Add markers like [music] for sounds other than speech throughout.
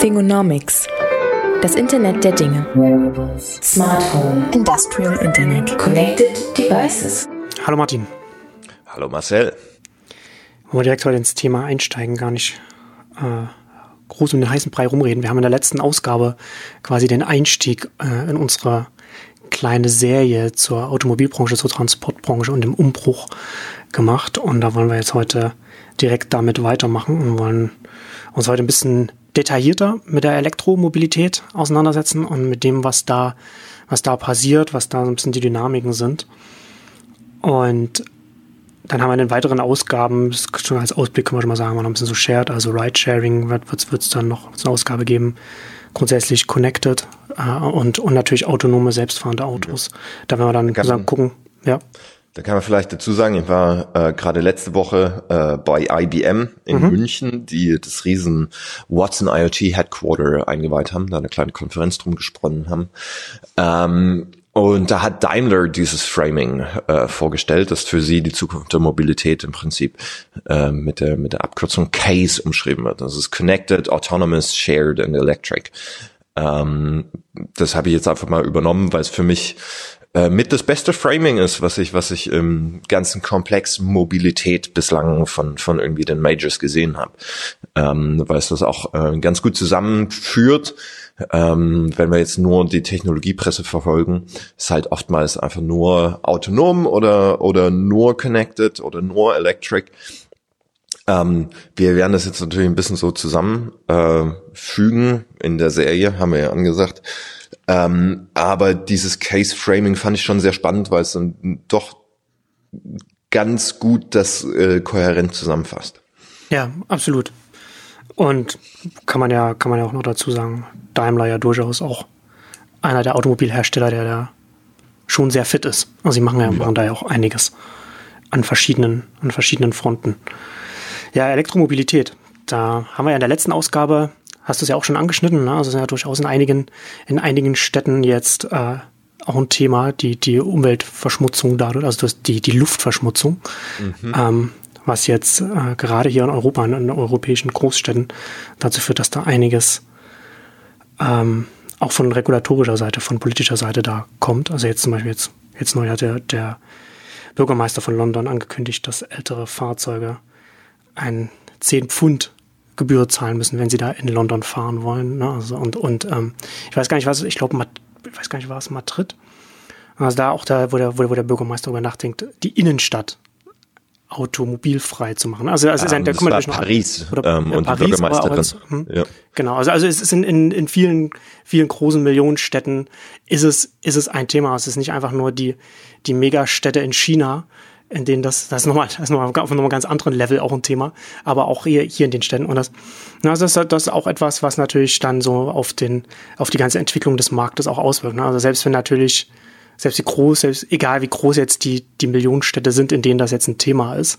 Thingonomics. Das Internet der Dinge. Smart Home. Industrial Internet. Connected Devices. Hallo Martin. Hallo Marcel. Wollen wir direkt heute ins Thema einsteigen, gar nicht äh, groß um den heißen Brei rumreden. Wir haben in der letzten Ausgabe quasi den Einstieg äh, in unsere kleine Serie zur Automobilbranche, zur Transportbranche und dem Umbruch gemacht. Und da wollen wir jetzt heute direkt damit weitermachen und wollen uns heute ein bisschen detaillierter mit der Elektromobilität auseinandersetzen und mit dem, was da, was da passiert, was da so ein bisschen die Dynamiken sind. Und dann haben wir in den weiteren Ausgaben, schon als Ausblick können wir schon mal sagen, wir noch ein bisschen so shared, also Ride-Sharing wird es dann noch eine Ausgabe geben, grundsätzlich connected äh, und, und natürlich autonome, selbstfahrende Autos. Da werden wir dann gesagt, gucken, ja. Da kann man vielleicht dazu sagen, ich war äh, gerade letzte Woche äh, bei IBM in mhm. München, die das riesen Watson IoT Headquarter eingeweiht haben, da eine kleine Konferenz drum gesponnen haben. Ähm, und da hat Daimler dieses Framing äh, vorgestellt, das für sie die Zukunft der Mobilität im Prinzip äh, mit, der, mit der Abkürzung CASE umschrieben wird. Das ist Connected, Autonomous, Shared and Electric. Ähm, das habe ich jetzt einfach mal übernommen, weil es für mich äh, mit das beste Framing ist, was ich, was ich im ganzen Komplex Mobilität bislang von, von irgendwie den Majors gesehen habe. Ähm, weil es das auch äh, ganz gut zusammenführt. Ähm, wenn wir jetzt nur die Technologiepresse verfolgen, ist halt oftmals einfach nur autonom oder, oder nur connected oder nur electric. Ähm, wir werden das jetzt natürlich ein bisschen so zusammenfügen äh, in der Serie, haben wir ja angesagt. Ähm, aber dieses Case Framing fand ich schon sehr spannend, weil es dann doch ganz gut das äh, kohärent zusammenfasst. Ja, absolut. Und kann man ja, kann man ja auch noch dazu sagen, Daimler ja durchaus auch einer der Automobilhersteller, der da schon sehr fit ist. Also sie machen ja, ja. machen da ja auch einiges an verschiedenen, an verschiedenen Fronten. Ja, Elektromobilität. Da haben wir ja in der letzten Ausgabe hast du es ja auch schon angeschnitten, ne? also ist ja durchaus in einigen, in einigen Städten jetzt äh, auch ein Thema, die, die Umweltverschmutzung dadurch, also die, die Luftverschmutzung, mhm. ähm, was jetzt äh, gerade hier in Europa, in, in europäischen Großstädten dazu führt, dass da einiges ähm, auch von regulatorischer Seite, von politischer Seite da kommt. Also jetzt zum Beispiel jetzt, jetzt neu hat der, der Bürgermeister von London angekündigt, dass ältere Fahrzeuge ein 10 Pfund Gebühr zahlen müssen, wenn sie da in London fahren wollen. Ne? Also und und ähm, ich weiß gar nicht, was ich glaube, ich weiß gar nicht, war es Madrid. Also da auch da, wo der, wo der Bürgermeister über nachdenkt, die Innenstadt automobilfrei zu machen. Also, also ähm, ist ein, war Paris oder, ähm, und Paris, die Bürgermeisterin. Als, hm, ja. Genau, also also es ist in, in, in vielen vielen großen Millionenstädten ist es ist es ein Thema. Es ist nicht einfach nur die die Megastädte in China, in denen das, das ist nochmal, das ist nochmal auf einem ganz anderen Level auch ein Thema, aber auch hier, hier in den Städten. Und das, na, das, ist, das ist auch etwas, was natürlich dann so auf den, auf die ganze Entwicklung des Marktes auch auswirkt. Ne? Also selbst wenn natürlich, selbst wie groß, selbst, egal wie groß jetzt die, die Millionenstädte sind, in denen das jetzt ein Thema ist,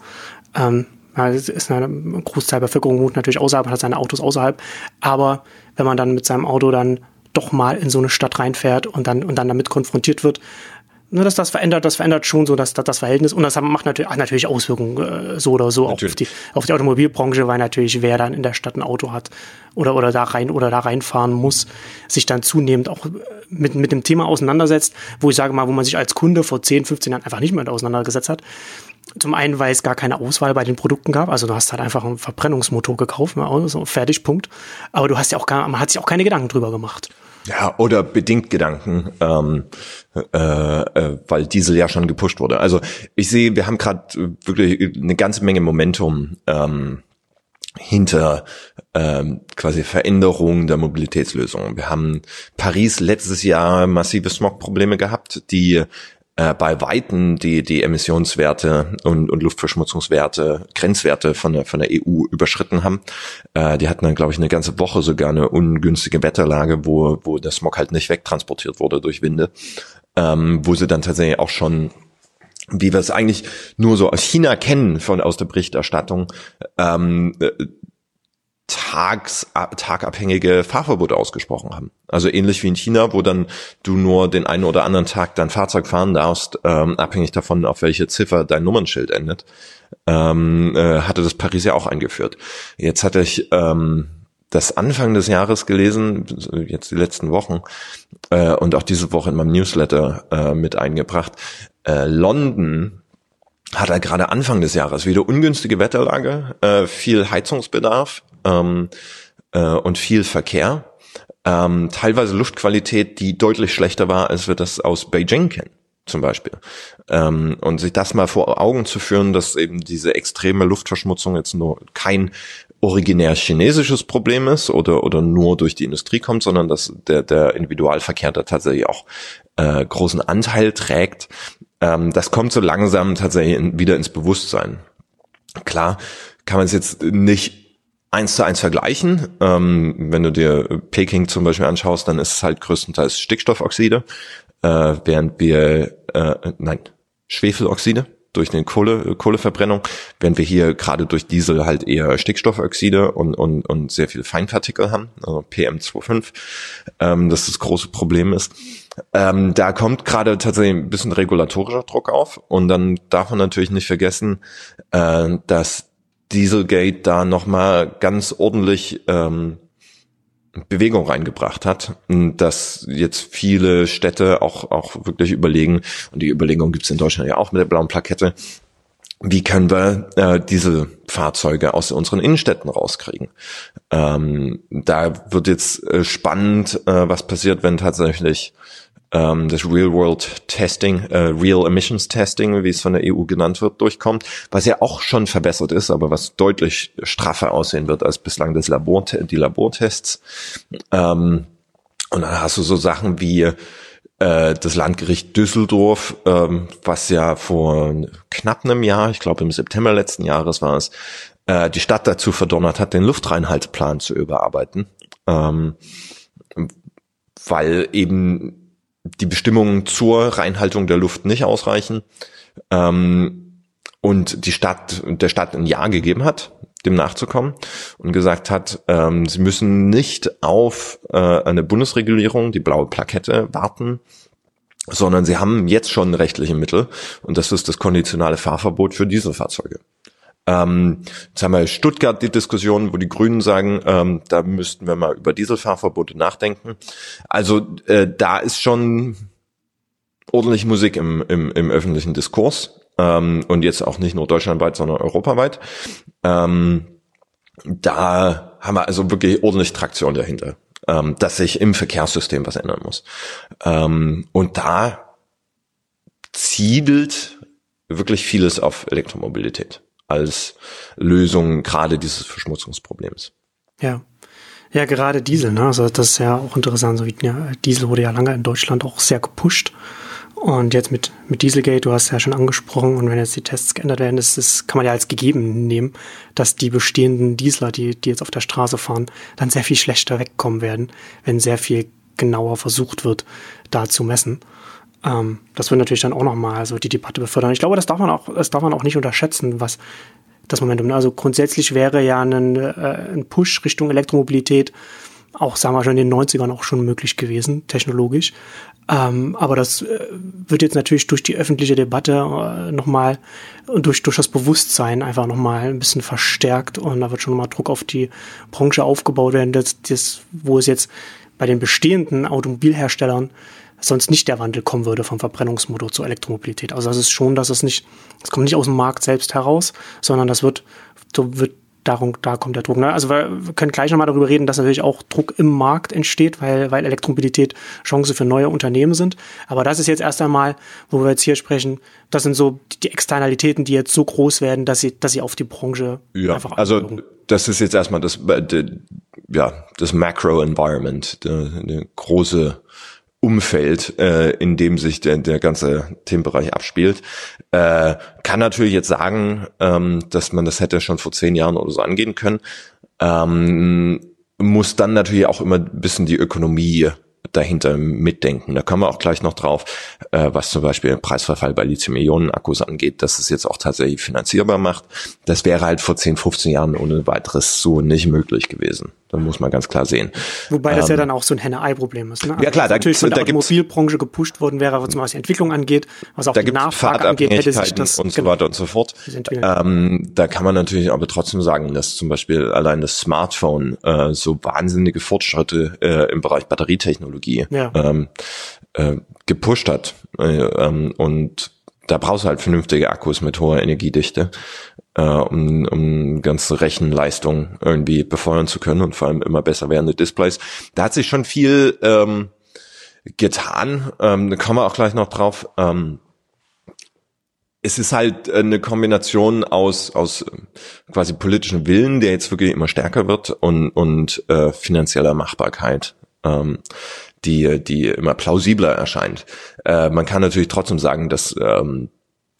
ähm, ja, ist eine Großteil der Bevölkerung wohnt natürlich außerhalb, hat seine Autos außerhalb. Aber wenn man dann mit seinem Auto dann doch mal in so eine Stadt reinfährt und dann, und dann damit konfrontiert wird, nur dass das verändert, das verändert schon so das, das Verhältnis und das macht natürlich, hat natürlich Auswirkungen äh, so oder so natürlich. auf die, auf die Automobilbranche, weil natürlich wer dann in der Stadt ein Auto hat oder, oder da rein oder da reinfahren muss, sich dann zunehmend auch mit, mit dem Thema auseinandersetzt, wo ich sage mal, wo man sich als Kunde vor 10, 15 Jahren einfach nicht mehr auseinandergesetzt hat. Zum einen, weil es gar keine Auswahl bei den Produkten gab. Also du hast halt einfach einen Verbrennungsmotor gekauft, so fertig, Punkt. Aber du hast ja auch gar, man hat sich auch keine Gedanken drüber gemacht. Ja, oder bedingt Gedanken, ähm, äh, äh, weil Diesel ja schon gepusht wurde. Also ich sehe, wir haben gerade wirklich eine ganze Menge Momentum ähm, hinter ähm, quasi Veränderungen der Mobilitätslösungen. Wir haben Paris letztes Jahr massive Smogprobleme gehabt, die äh, bei Weitem die, die Emissionswerte und, und Luftverschmutzungswerte, Grenzwerte von der, von der EU überschritten haben. Äh, die hatten dann, glaube ich, eine ganze Woche sogar eine ungünstige Wetterlage, wo, wo der Smog halt nicht wegtransportiert wurde durch Winde, ähm, wo sie dann tatsächlich auch schon wie wir es eigentlich nur so aus China kennen von aus der Berichterstattung, ähm, äh, tags, tagabhängige Fahrverbote ausgesprochen haben. Also ähnlich wie in China, wo dann du nur den einen oder anderen Tag dein Fahrzeug fahren darfst, ähm, abhängig davon, auf welche Ziffer dein Nummernschild endet, ähm, äh, hatte das Paris ja auch eingeführt. Jetzt hatte ich ähm, das Anfang des Jahres gelesen, jetzt die letzten Wochen äh, und auch diese Woche in meinem Newsletter äh, mit eingebracht. Äh, London hat er gerade Anfang des Jahres wieder ungünstige Wetterlage, äh, viel Heizungsbedarf ähm, äh, und viel Verkehr. Ähm, teilweise Luftqualität, die deutlich schlechter war, als wir das aus Beijing kennen zum Beispiel. Ähm, und sich das mal vor Augen zu führen, dass eben diese extreme Luftverschmutzung jetzt nur kein originär chinesisches Problem ist oder, oder nur durch die Industrie kommt, sondern dass der, der Individualverkehr da tatsächlich auch äh, großen Anteil trägt. Ähm, das kommt so langsam tatsächlich in, wieder ins Bewusstsein. Klar, kann man es jetzt nicht eins zu eins vergleichen. Ähm, wenn du dir Peking zum Beispiel anschaust, dann ist es halt größtenteils Stickstoffoxide, äh, während wir, äh, nein, Schwefeloxide durch eine Kohle, Kohleverbrennung, während wir hier gerade durch Diesel halt eher Stickstoffoxide und, und, und sehr viel Feinpartikel haben, also PM2,5, ähm, das das große Problem ist. Ähm, da kommt gerade tatsächlich ein bisschen regulatorischer Druck auf und dann darf man natürlich nicht vergessen, äh, dass Dieselgate da nochmal ganz ordentlich ähm, Bewegung reingebracht hat, dass jetzt viele Städte auch, auch wirklich überlegen, und die Überlegung gibt's in Deutschland ja auch mit der blauen Plakette, wie können wir äh, diese Fahrzeuge aus unseren Innenstädten rauskriegen. Ähm, da wird jetzt äh, spannend, äh, was passiert, wenn tatsächlich ähm, das Real World Testing, äh, Real Emissions Testing, wie es von der EU genannt wird, durchkommt, was ja auch schon verbessert ist, aber was deutlich straffer aussehen wird als bislang das Labor, die Labortests. Ähm, und dann hast du so Sachen wie äh, das Landgericht Düsseldorf, ähm, was ja vor knapp einem Jahr, ich glaube im September letzten Jahres war es, äh, die Stadt dazu verdonnert hat, den Luftreinhalteplan zu überarbeiten. Ähm, weil eben die Bestimmungen zur Reinhaltung der Luft nicht ausreichen ähm, und die Stadt der Stadt ein Ja gegeben hat, dem nachzukommen und gesagt hat, ähm, sie müssen nicht auf äh, eine Bundesregulierung, die blaue Plakette, warten, sondern sie haben jetzt schon rechtliche Mittel und das ist das konditionale Fahrverbot für Dieselfahrzeuge. Ähm, jetzt haben wir Stuttgart die Diskussion, wo die Grünen sagen, ähm, da müssten wir mal über Dieselfahrverbote nachdenken. Also äh, da ist schon ordentlich Musik im, im, im öffentlichen Diskurs ähm, und jetzt auch nicht nur deutschlandweit, sondern europaweit. Ähm, da haben wir also wirklich ordentlich Traktion dahinter, ähm, dass sich im Verkehrssystem was ändern muss. Ähm, und da zielt wirklich vieles auf Elektromobilität als Lösung gerade dieses Verschmutzungsproblems. Ja. Ja, gerade Diesel, ne? Also das ist ja auch interessant. So wie, ja, Diesel wurde ja lange in Deutschland auch sehr gepusht. Und jetzt mit, mit Dieselgate, du hast ja schon angesprochen, und wenn jetzt die Tests geändert werden, ist, das kann man ja als gegeben nehmen, dass die bestehenden Diesler, die, die jetzt auf der Straße fahren, dann sehr viel schlechter wegkommen werden, wenn sehr viel genauer versucht wird, da zu messen. Ähm, das wird natürlich dann auch nochmal so die Debatte befördern. Ich glaube, das darf man auch, das darf man auch nicht unterschätzen, was das Momentum. Ne? Also grundsätzlich wäre ja ein, äh, ein Push Richtung Elektromobilität auch, sagen wir schon in den 90ern auch schon möglich gewesen, technologisch. Ähm, aber das äh, wird jetzt natürlich durch die öffentliche Debatte äh, nochmal und durch, durch das Bewusstsein einfach nochmal ein bisschen verstärkt und da wird schon nochmal Druck auf die Branche aufgebaut werden, das, das, wo es jetzt bei den bestehenden Automobilherstellern sonst nicht der Wandel kommen würde vom Verbrennungsmotor zur Elektromobilität. Also das ist schon, dass es nicht, es kommt nicht aus dem Markt selbst heraus, sondern das wird, so wird darum, da kommt der Druck. Ne? Also wir können gleich nochmal darüber reden, dass natürlich auch Druck im Markt entsteht, weil, weil Elektromobilität Chance für neue Unternehmen sind. Aber das ist jetzt erst einmal, wo wir jetzt hier sprechen, das sind so die Externalitäten, die jetzt so groß werden, dass sie, dass sie auf die Branche ja, einfach also anwirken. das ist jetzt erstmal das, ja, das Macro-Environment, eine große Umfeld, äh, in dem sich der, der ganze Themenbereich abspielt. Äh, kann natürlich jetzt sagen, ähm, dass man das hätte schon vor zehn Jahren oder so angehen können. Ähm, muss dann natürlich auch immer ein bisschen die Ökonomie dahinter mitdenken. Da kommen wir auch gleich noch drauf, äh, was zum Beispiel den Preisverfall bei Lithium-Ionen-Akkus angeht, dass es jetzt auch tatsächlich finanzierbar macht. Das wäre halt vor 10, 15 Jahren ohne weiteres so nicht möglich gewesen. Da muss man ganz klar sehen. Wobei das ähm, ja dann auch so ein Henne-Ei-Problem ist. Ne? Ja klar, also da, natürlich von der Automobilbranche gepusht worden wäre, was die Entwicklung angeht, was auch die Nachfrage angeht, hätte sich das und so genau, weiter und so fort. Ähm, da kann man natürlich aber trotzdem sagen, dass zum Beispiel allein das Smartphone äh, so wahnsinnige Fortschritte äh, im Bereich Batterietechnologie ja. ähm, äh, gepusht hat. Äh, ähm, und da brauchst du halt vernünftige Akkus mit hoher Energiedichte äh, um, um ganze Rechenleistung irgendwie befeuern zu können und vor allem immer besser werdende Displays. Da hat sich schon viel ähm, getan. Ähm, da kommen wir auch gleich noch drauf. Ähm, es ist halt eine Kombination aus aus quasi politischem Willen, der jetzt wirklich immer stärker wird und und äh, finanzieller Machbarkeit. Ähm, die, die immer plausibler erscheint. Äh, man kann natürlich trotzdem sagen, dass ähm,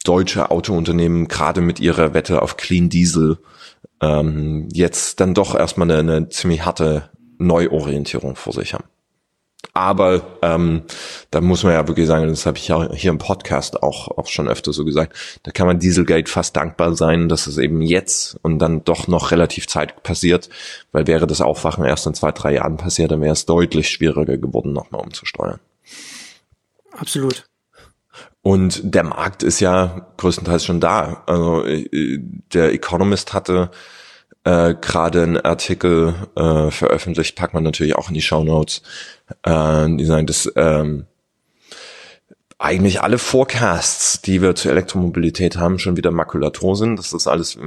deutsche Autounternehmen gerade mit ihrer Wette auf Clean Diesel ähm, jetzt dann doch erstmal eine, eine ziemlich harte Neuorientierung vor sich haben. Aber ähm, da muss man ja wirklich sagen, das habe ich ja hier im Podcast auch, auch schon öfter so gesagt, da kann man Dieselgate fast dankbar sein, dass es eben jetzt und dann doch noch relativ Zeit passiert, weil wäre das Aufwachen erst in zwei, drei Jahren passiert, dann wäre es deutlich schwieriger geworden, nochmal umzusteuern. Absolut. Und der Markt ist ja größtenteils schon da. Also äh, der Economist hatte äh, gerade einen Artikel äh, veröffentlicht, packt man natürlich auch in die Show Notes. Äh, die sagen, dass ähm, eigentlich alle Forecasts, die wir zur Elektromobilität haben, schon wieder Makulatur sind. Das ist alles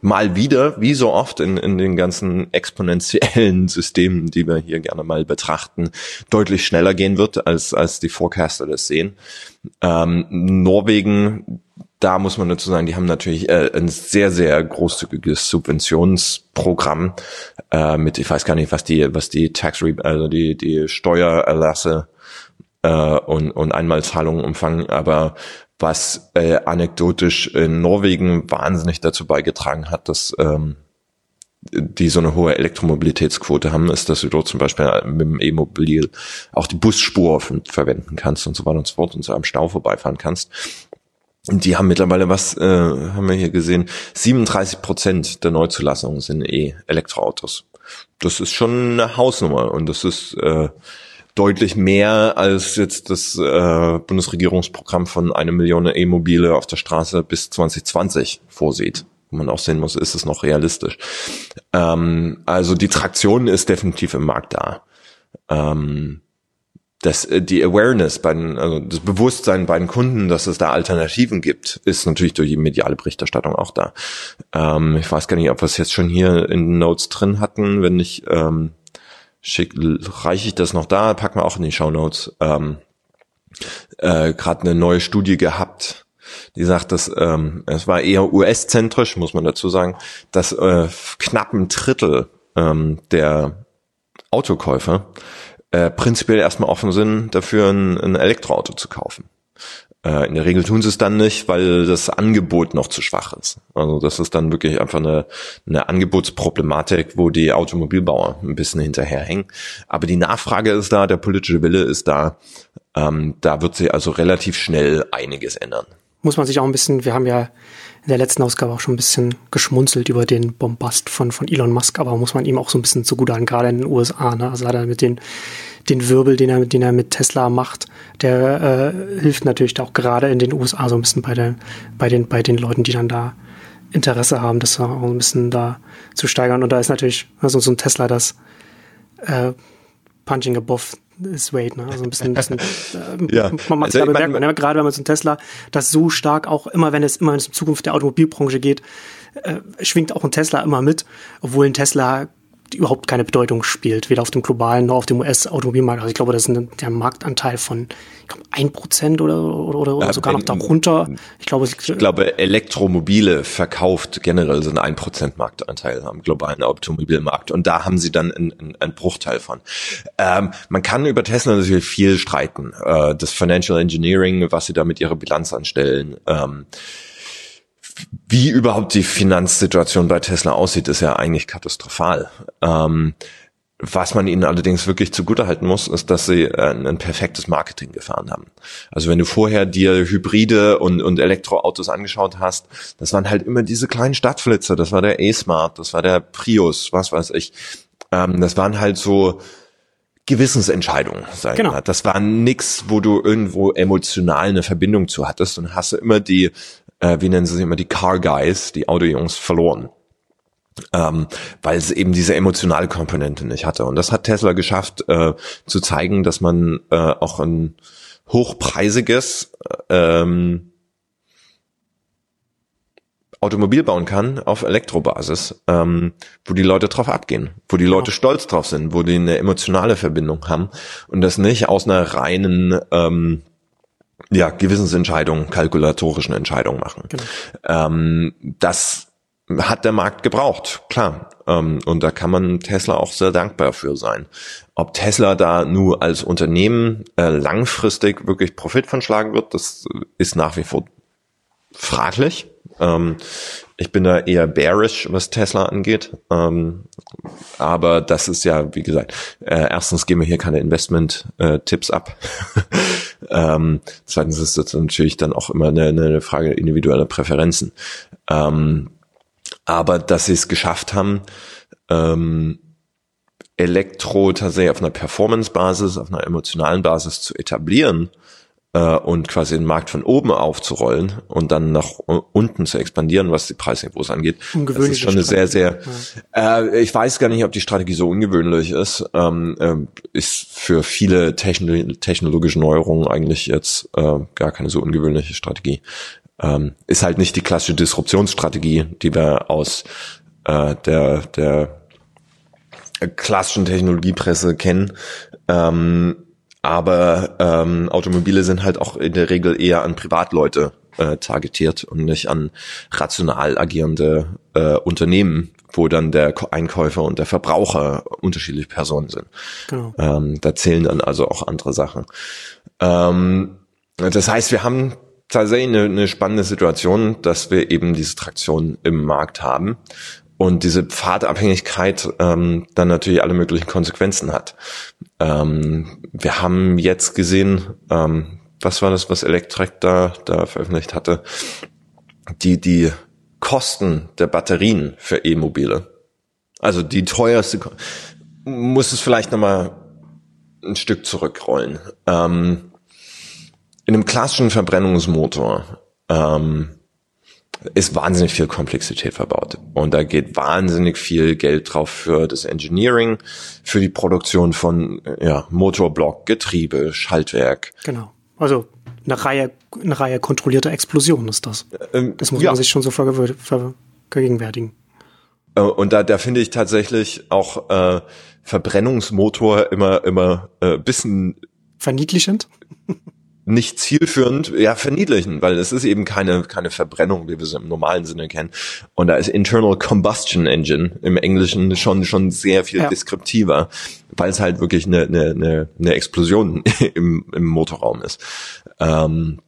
mal wieder, wie so oft in, in den ganzen exponentiellen [laughs] Systemen, die wir hier gerne mal betrachten, deutlich schneller gehen wird, als, als die Forecaster das sehen. Ähm, Norwegen, da muss man dazu sagen, die haben natürlich äh, ein sehr, sehr großzügiges Subventionsprogramm äh, mit, ich weiß gar nicht, was die, was die Tax, also die, die Steuererlasse äh, und, und Einmalzahlungen umfangen, aber was äh, anekdotisch in Norwegen wahnsinnig dazu beigetragen hat, dass ähm, die so eine hohe Elektromobilitätsquote haben, ist, dass du dort zum Beispiel mit dem E-Mobil auch die Busspur verwenden kannst und so weiter und so fort und so am Stau vorbeifahren kannst. Und die haben mittlerweile was, äh, haben wir hier gesehen, 37 Prozent der Neuzulassungen sind E-Elektroautos. Das ist schon eine Hausnummer und das ist äh, deutlich mehr als jetzt das äh, Bundesregierungsprogramm von eine Million E-Mobile auf der Straße bis 2020 vorsieht. Wo man auch sehen muss, ist es noch realistisch. Ähm, also die Traktion ist definitiv im Markt da. Ähm, das, äh, die Awareness bei den, also das Bewusstsein bei den Kunden, dass es da Alternativen gibt, ist natürlich durch die mediale Berichterstattung auch da. Ähm, ich weiß gar nicht, ob wir es jetzt schon hier in den Notes drin hatten. Wenn nicht, ähm, schick, reiche ich das noch da, packen wir auch in die Show Notes. Ähm, äh, Gerade eine neue Studie gehabt, die sagt, dass ähm, es war eher US-zentrisch, muss man dazu sagen, dass äh, knapp ein Drittel ähm, der Autokäufer äh, prinzipiell erstmal offen sind, dafür ein, ein Elektroauto zu kaufen. Äh, in der Regel tun sie es dann nicht, weil das Angebot noch zu schwach ist. Also das ist dann wirklich einfach eine, eine Angebotsproblematik, wo die Automobilbauer ein bisschen hinterherhängen. Aber die Nachfrage ist da, der politische Wille ist da. Ähm, da wird sich also relativ schnell einiges ändern. Muss man sich auch ein bisschen, wir haben ja in der letzten Ausgabe auch schon ein bisschen geschmunzelt über den Bombast von, von Elon Musk, aber muss man ihm auch so ein bisschen zugute an, gerade in den USA. Ne? Also hat er mit den den Wirbel, den er, den er mit Tesla macht, der äh, hilft natürlich auch gerade in den USA so ein bisschen bei, der, bei, den, bei den Leuten, die dann da Interesse haben, das auch ein bisschen da zu steigern. Und da ist natürlich also so ein Tesla, das äh, punching above his weight, ne? Also ein bisschen, ein bisschen [laughs] äh, ja. man macht also, bemerkt, man, ja, gerade wenn man so ein Tesla, das so stark auch immer, wenn es immer um Zukunft der Automobilbranche geht, äh, schwingt auch ein Tesla immer mit, obwohl ein Tesla überhaupt keine Bedeutung spielt, weder auf dem globalen noch auf dem US-Automobilmarkt. Also ich glaube, das ist ein, der Marktanteil von ein Prozent oder, oder, oder ja, sogar noch darunter. Ich glaube, ich glaube, Elektromobile verkauft generell so einen ein Prozent Marktanteil am globalen Automobilmarkt und da haben sie dann einen, einen Bruchteil von. Ähm, man kann über Tesla natürlich viel streiten. Äh, das Financial Engineering, was sie da mit ihrer Bilanz anstellen. Ähm, wie überhaupt die Finanzsituation bei Tesla aussieht, ist ja eigentlich katastrophal. Ähm, was man ihnen allerdings wirklich zugutehalten muss, ist, dass sie ein, ein, perfektes Marketing gefahren haben. Also wenn du vorher dir Hybride und, und Elektroautos angeschaut hast, das waren halt immer diese kleinen Stadtflitzer. Das war der A-Smart, das war der Prius, was weiß ich. Ähm, das waren halt so Gewissensentscheidungen. Sagen genau. Das war nix, wo du irgendwo emotional eine Verbindung zu hattest und hast du immer die, äh, wie nennen sie sich immer, die Car Guys, die Autojungs verloren ähm, weil es eben diese emotionale Komponente nicht hatte. Und das hat Tesla geschafft, äh, zu zeigen, dass man äh, auch ein hochpreisiges ähm, Automobil bauen kann auf Elektrobasis, ähm, wo die Leute drauf abgehen, wo die Leute ja. stolz drauf sind, wo die eine emotionale Verbindung haben und das nicht aus einer reinen ähm, ja, Gewissensentscheidung, kalkulatorischen Entscheidung machen. Genau. Ähm, das hat der Markt gebraucht, klar. Ähm, und da kann man Tesla auch sehr dankbar für sein. Ob Tesla da nur als Unternehmen äh, langfristig wirklich Profit von schlagen wird, das ist nach wie vor fraglich. Ähm, ich bin da eher bearish, was Tesla angeht. Ähm, aber das ist ja, wie gesagt, äh, erstens geben wir hier keine Investment-Tipps ab. [laughs] zweitens ist das natürlich dann auch immer eine, eine Frage individueller Präferenzen. Ähm, aber dass sie es geschafft haben, ähm, Elektro tatsächlich auf einer Performance-Basis, auf einer emotionalen Basis zu etablieren äh, und quasi den Markt von oben aufzurollen und dann nach unten zu expandieren, was die Preisniveaus angeht. Das ist schon eine sehr, sehr, ja. äh, ich weiß gar nicht, ob die Strategie so ungewöhnlich ist. Ähm, äh, ist für viele techno technologische Neuerungen eigentlich jetzt äh, gar keine so ungewöhnliche Strategie. Ähm, ist halt nicht die klassische Disruptionsstrategie, die wir aus äh, der, der klassischen Technologiepresse kennen. Ähm, aber ähm, Automobile sind halt auch in der Regel eher an Privatleute äh, targetiert und nicht an rational agierende äh, Unternehmen, wo dann der Einkäufer und der Verbraucher unterschiedliche Personen sind. Genau. Ähm, da zählen dann also auch andere Sachen. Ähm, das heißt, wir haben tatsächlich eine, eine spannende Situation, dass wir eben diese Traktion im Markt haben und diese Pfadabhängigkeit ähm, dann natürlich alle möglichen Konsequenzen hat. Ähm, wir haben jetzt gesehen, ähm, was war das, was Electrek da, da veröffentlicht hatte, die, die Kosten der Batterien für E-Mobile. Also die teuerste, muss es vielleicht nochmal ein Stück zurückrollen. Ähm, in einem klassischen Verbrennungsmotor ähm, ist wahnsinnig viel Komplexität verbaut. Und da geht wahnsinnig viel Geld drauf für das Engineering, für die Produktion von ja, Motorblock, Getriebe, Schaltwerk. Genau. Also eine Reihe, eine Reihe kontrollierter Explosionen ist das. Ähm, das muss ja. man sich schon so vergegenwärtigen. Äh, und da, da finde ich tatsächlich auch äh, Verbrennungsmotor immer immer äh, bisschen verniedlichend [laughs] nicht zielführend, ja, verniedlichen, weil es ist eben keine, keine Verbrennung, wie wir sie im normalen Sinne kennen. Und da ist Internal Combustion Engine im Englischen schon, schon sehr viel ja. deskriptiver, weil es halt wirklich eine, eine, eine, eine Explosion [laughs] im, im Motorraum ist. Ähm,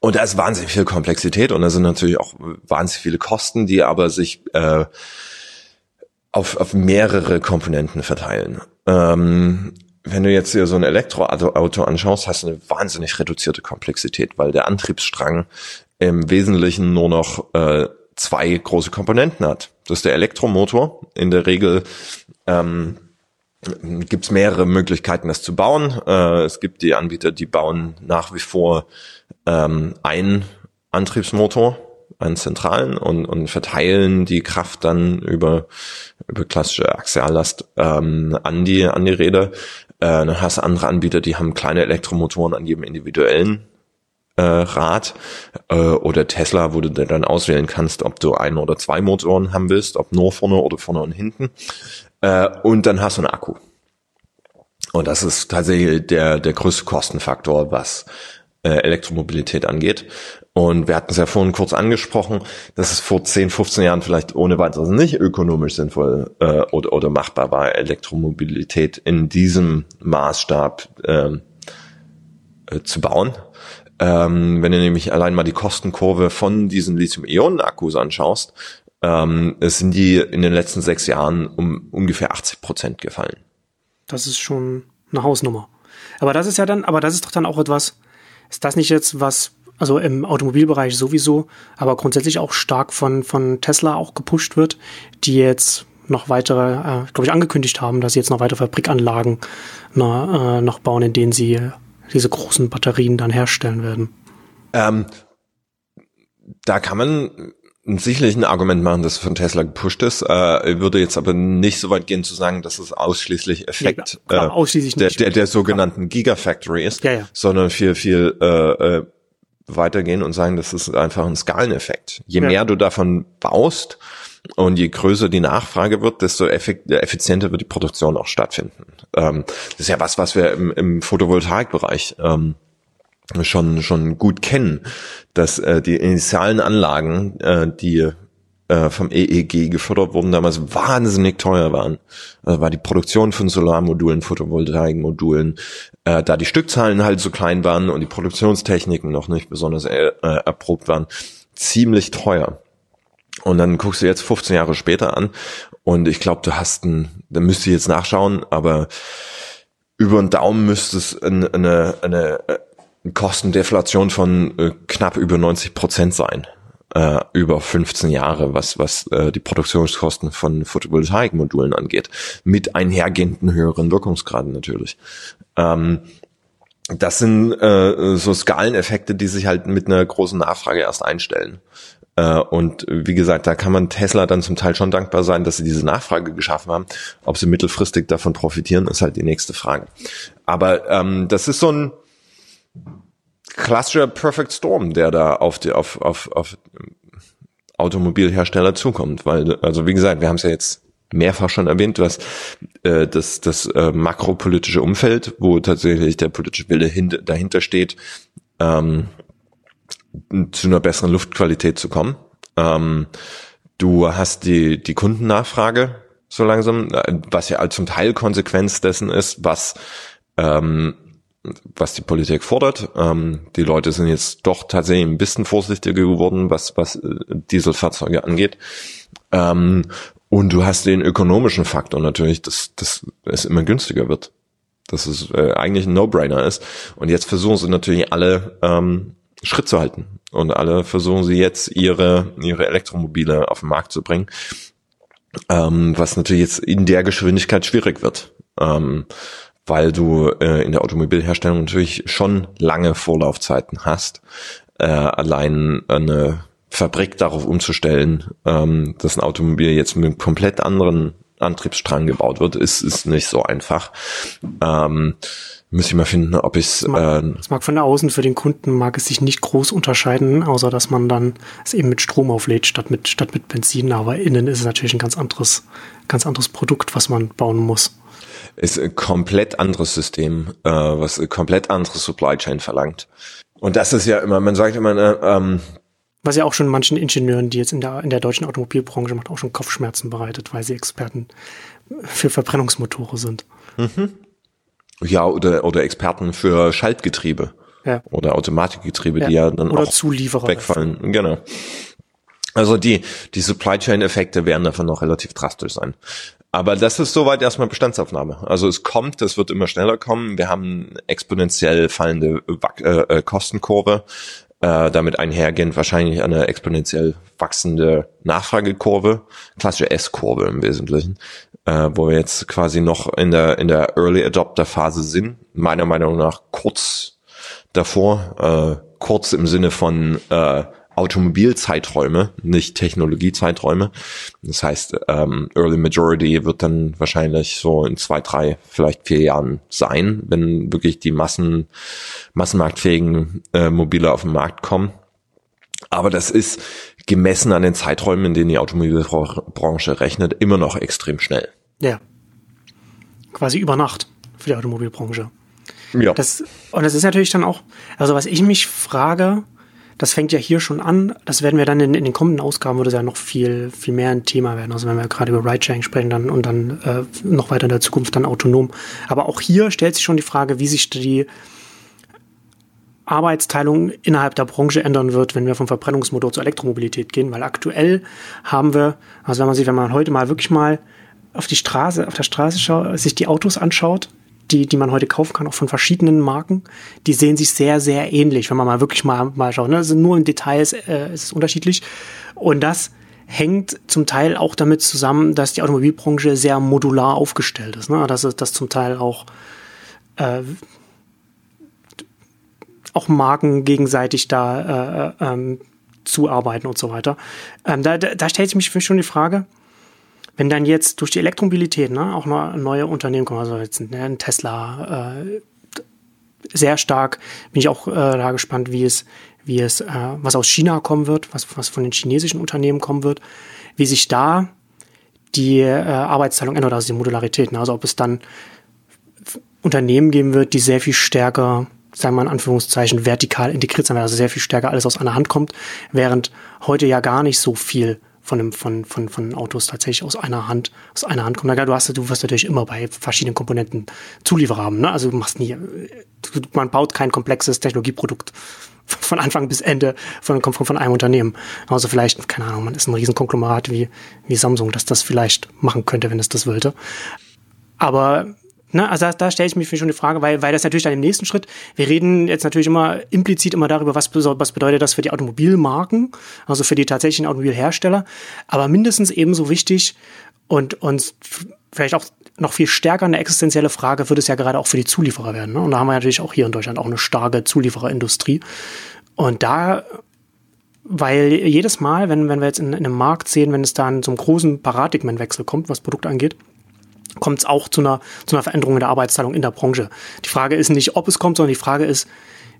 und da ist wahnsinnig viel Komplexität und da sind natürlich auch wahnsinnig viele Kosten, die aber sich äh, auf, auf mehrere Komponenten verteilen. Ähm, wenn du jetzt hier so ein Elektroauto anschaust, hast du eine wahnsinnig reduzierte Komplexität, weil der Antriebsstrang im Wesentlichen nur noch äh, zwei große Komponenten hat. Das ist der Elektromotor. In der Regel ähm, gibt es mehrere Möglichkeiten, das zu bauen. Äh, es gibt die Anbieter, die bauen nach wie vor ähm, einen Antriebsmotor einen zentralen und, und verteilen die Kraft dann über, über klassische Axiallast ähm, an die, an die Räder. Äh, dann hast du andere Anbieter, die haben kleine Elektromotoren an jedem individuellen äh, Rad äh, oder Tesla, wo du dann auswählen kannst, ob du ein oder zwei Motoren haben willst, ob nur vorne oder vorne und hinten. Äh, und dann hast du einen Akku. Und das ist tatsächlich der, der größte Kostenfaktor, was äh, Elektromobilität angeht. Und wir hatten es ja vorhin kurz angesprochen, dass es vor 10, 15 Jahren vielleicht ohne weiteres nicht ökonomisch sinnvoll äh, oder, oder machbar war, Elektromobilität in diesem Maßstab ähm, äh, zu bauen. Ähm, wenn du nämlich allein mal die Kostenkurve von diesen Lithium-Ionen-Akkus anschaust, ähm, sind die in den letzten sechs Jahren um ungefähr 80 Prozent gefallen. Das ist schon eine Hausnummer. Aber das ist ja dann, aber das ist doch dann auch etwas, ist das nicht jetzt was, also im Automobilbereich sowieso, aber grundsätzlich auch stark von, von Tesla auch gepusht wird, die jetzt noch weitere, äh, glaube ich, angekündigt haben, dass sie jetzt noch weitere Fabrikanlagen na, äh, noch bauen, in denen sie diese großen Batterien dann herstellen werden. Ähm, da kann man sicherlich ein Argument machen, dass von Tesla gepusht ist. Äh, würde jetzt aber nicht so weit gehen zu sagen, dass es ausschließlich Effekt nee, klar, ausschließlich äh, der, der, der sogenannten Gigafactory ist, ja, ja. sondern viel, viel äh, äh, weitergehen und sagen, das ist einfach ein Skaleneffekt. Je ja. mehr du davon baust und je größer die Nachfrage wird, desto effizienter wird die Produktion auch stattfinden. Ähm, das ist ja was, was wir im, im Photovoltaikbereich ähm, schon schon gut kennen, dass äh, die initialen Anlagen, äh, die äh, vom EEG gefördert wurden, damals wahnsinnig teuer waren. Also war die Produktion von Solarmodulen, Photovoltaikmodulen, äh, da die Stückzahlen halt so klein waren und die Produktionstechniken noch nicht besonders äh, erprobt waren, ziemlich teuer. Und dann guckst du jetzt 15 Jahre später an und ich glaube, du hast ein, da müsst ihr jetzt nachschauen, aber über den Daumen müsste es eine, eine, eine Kostendeflation von äh, knapp über 90 Prozent sein äh, über 15 Jahre, was was äh, die Produktionskosten von Photovoltaikmodulen angeht, mit einhergehenden höheren Wirkungsgraden natürlich. Ähm, das sind äh, so Skaleneffekte, die sich halt mit einer großen Nachfrage erst einstellen. Äh, und wie gesagt, da kann man Tesla dann zum Teil schon dankbar sein, dass sie diese Nachfrage geschaffen haben. Ob sie mittelfristig davon profitieren, ist halt die nächste Frage. Aber ähm, das ist so ein klassischer Perfect Storm, der da auf die auf auf auf Automobilhersteller zukommt, weil also wie gesagt, wir haben es ja jetzt mehrfach schon erwähnt, was äh, das das äh, makropolitische Umfeld, wo tatsächlich der politische Wille hin, dahinter steht, ähm, zu einer besseren Luftqualität zu kommen. Ähm, du hast die die Kundennachfrage so langsam, äh, was ja zum Teil Konsequenz dessen ist, was ähm, was die Politik fordert. Ähm, die Leute sind jetzt doch tatsächlich ein bisschen vorsichtiger geworden, was, was äh, Dieselfahrzeuge angeht. Ähm, und du hast den ökonomischen Faktor natürlich, dass, dass es immer günstiger wird. Dass es äh, eigentlich ein No-Brainer ist. Und jetzt versuchen sie natürlich alle ähm, Schritt zu halten. Und alle versuchen sie jetzt ihre, ihre Elektromobile auf den Markt zu bringen. Ähm, was natürlich jetzt in der Geschwindigkeit schwierig wird. Ähm, weil du äh, in der Automobilherstellung natürlich schon lange Vorlaufzeiten hast. Äh, allein eine Fabrik darauf umzustellen, ähm, dass ein Automobil jetzt mit einem komplett anderen Antriebsstrang gebaut wird, ist, ist nicht so einfach. Ähm, Müsste ich mal finden, ob ich es. Äh, es mag von außen für den Kunden mag es sich nicht groß unterscheiden, außer dass man dann es eben mit Strom auflädt statt mit statt mit Benzin. Aber innen ist es natürlich ein ganz anderes, ganz anderes Produkt, was man bauen muss ist ein komplett anderes System, äh, was ein komplett anderes Supply Chain verlangt. Und das ist ja immer, man sagt immer, ne, ähm, was ja auch schon manchen Ingenieuren, die jetzt in der, in der deutschen Automobilbranche macht, auch schon Kopfschmerzen bereitet, weil sie Experten für Verbrennungsmotore sind. Mhm. Ja, oder, oder Experten für Schaltgetriebe. Ja. Oder Automatikgetriebe, ja. die ja dann oder auch Zulieferer wegfallen. Genau. Also die, die Supply Chain Effekte werden davon noch relativ drastisch sein. Aber das ist soweit erstmal Bestandsaufnahme. Also es kommt, es wird immer schneller kommen. Wir haben exponentiell fallende äh, äh, Kostenkurve. Äh, damit einhergehend wahrscheinlich eine exponentiell wachsende Nachfragekurve, klassische S-Kurve im Wesentlichen, äh, wo wir jetzt quasi noch in der in der Early Adopter Phase sind. Meiner Meinung nach kurz davor, äh, kurz im Sinne von äh, Automobilzeiträume, nicht Technologiezeiträume. Das heißt, ähm, Early Majority wird dann wahrscheinlich so in zwei, drei, vielleicht vier Jahren sein, wenn wirklich die Massen, massenmarktfähigen äh, Mobile auf den Markt kommen. Aber das ist gemessen an den Zeiträumen, in denen die Automobilbranche rechnet, immer noch extrem schnell. Ja. Quasi über Nacht für die Automobilbranche. Ja. Das, und das ist natürlich dann auch, also was ich mich frage, das fängt ja hier schon an. Das werden wir dann in, in den kommenden Ausgaben, würde es ja noch viel, viel mehr ein Thema werden. Also wenn wir gerade über Ridesharing sprechen dann und dann äh, noch weiter in der Zukunft dann autonom. Aber auch hier stellt sich schon die Frage, wie sich die Arbeitsteilung innerhalb der Branche ändern wird, wenn wir vom Verbrennungsmotor zur Elektromobilität gehen, weil aktuell haben wir, also wenn man sich, wenn man heute mal wirklich mal auf die Straße, auf der Straße schaut, sich die Autos anschaut, die, die man heute kaufen kann, auch von verschiedenen Marken, die sehen sich sehr, sehr ähnlich, wenn man mal wirklich mal, mal schaut. Ne? Also nur in Details äh, ist es unterschiedlich. Und das hängt zum Teil auch damit zusammen, dass die Automobilbranche sehr modular aufgestellt ist. Ne? Dass, dass zum Teil auch, äh, auch Marken gegenseitig da äh, äh, ähm, zuarbeiten und so weiter. Ähm, da, da, da stellt sich mich schon die Frage, wenn dann jetzt durch die Elektromobilität ne, auch neue Unternehmen kommen, also jetzt ein Tesla, äh, sehr stark, bin ich auch äh, da gespannt, wie es, wie es, äh, was aus China kommen wird, was, was von den chinesischen Unternehmen kommen wird, wie sich da die äh, Arbeitsteilung ändert, also die Modularität. Ne? Also ob es dann Unternehmen geben wird, die sehr viel stärker, sagen wir in Anführungszeichen, vertikal integriert sein werden, also sehr viel stärker alles aus einer Hand kommt, während heute ja gar nicht so viel von, dem, von, von, von Autos tatsächlich aus einer Hand, aus einer Hand kommen. Du hast, du wirst natürlich immer bei verschiedenen Komponenten Zulieferer haben, ne? Also du machst nie, man baut kein komplexes Technologieprodukt [laughs] von Anfang bis Ende von, von, von einem Unternehmen. Also vielleicht, keine Ahnung, man ist ein Riesenkonglomerat wie, wie Samsung, dass das vielleicht machen könnte, wenn es das wollte. Aber Ne, also da, da stelle ich mir schon die Frage, weil, weil das natürlich dann im nächsten Schritt, wir reden jetzt natürlich immer implizit immer darüber, was, was bedeutet das für die Automobilmarken, also für die tatsächlichen Automobilhersteller, aber mindestens ebenso wichtig und, und vielleicht auch noch viel stärker eine existenzielle Frage wird es ja gerade auch für die Zulieferer werden. Ne? Und da haben wir natürlich auch hier in Deutschland auch eine starke Zuliefererindustrie. Und da weil jedes Mal, wenn, wenn wir jetzt in, in einem Markt sehen, wenn es da in so einen großen Paradigmenwechsel kommt, was Produkte angeht, kommt es auch zu einer, zu einer Veränderung in der Arbeitsteilung in der Branche. Die Frage ist nicht, ob es kommt, sondern die Frage ist,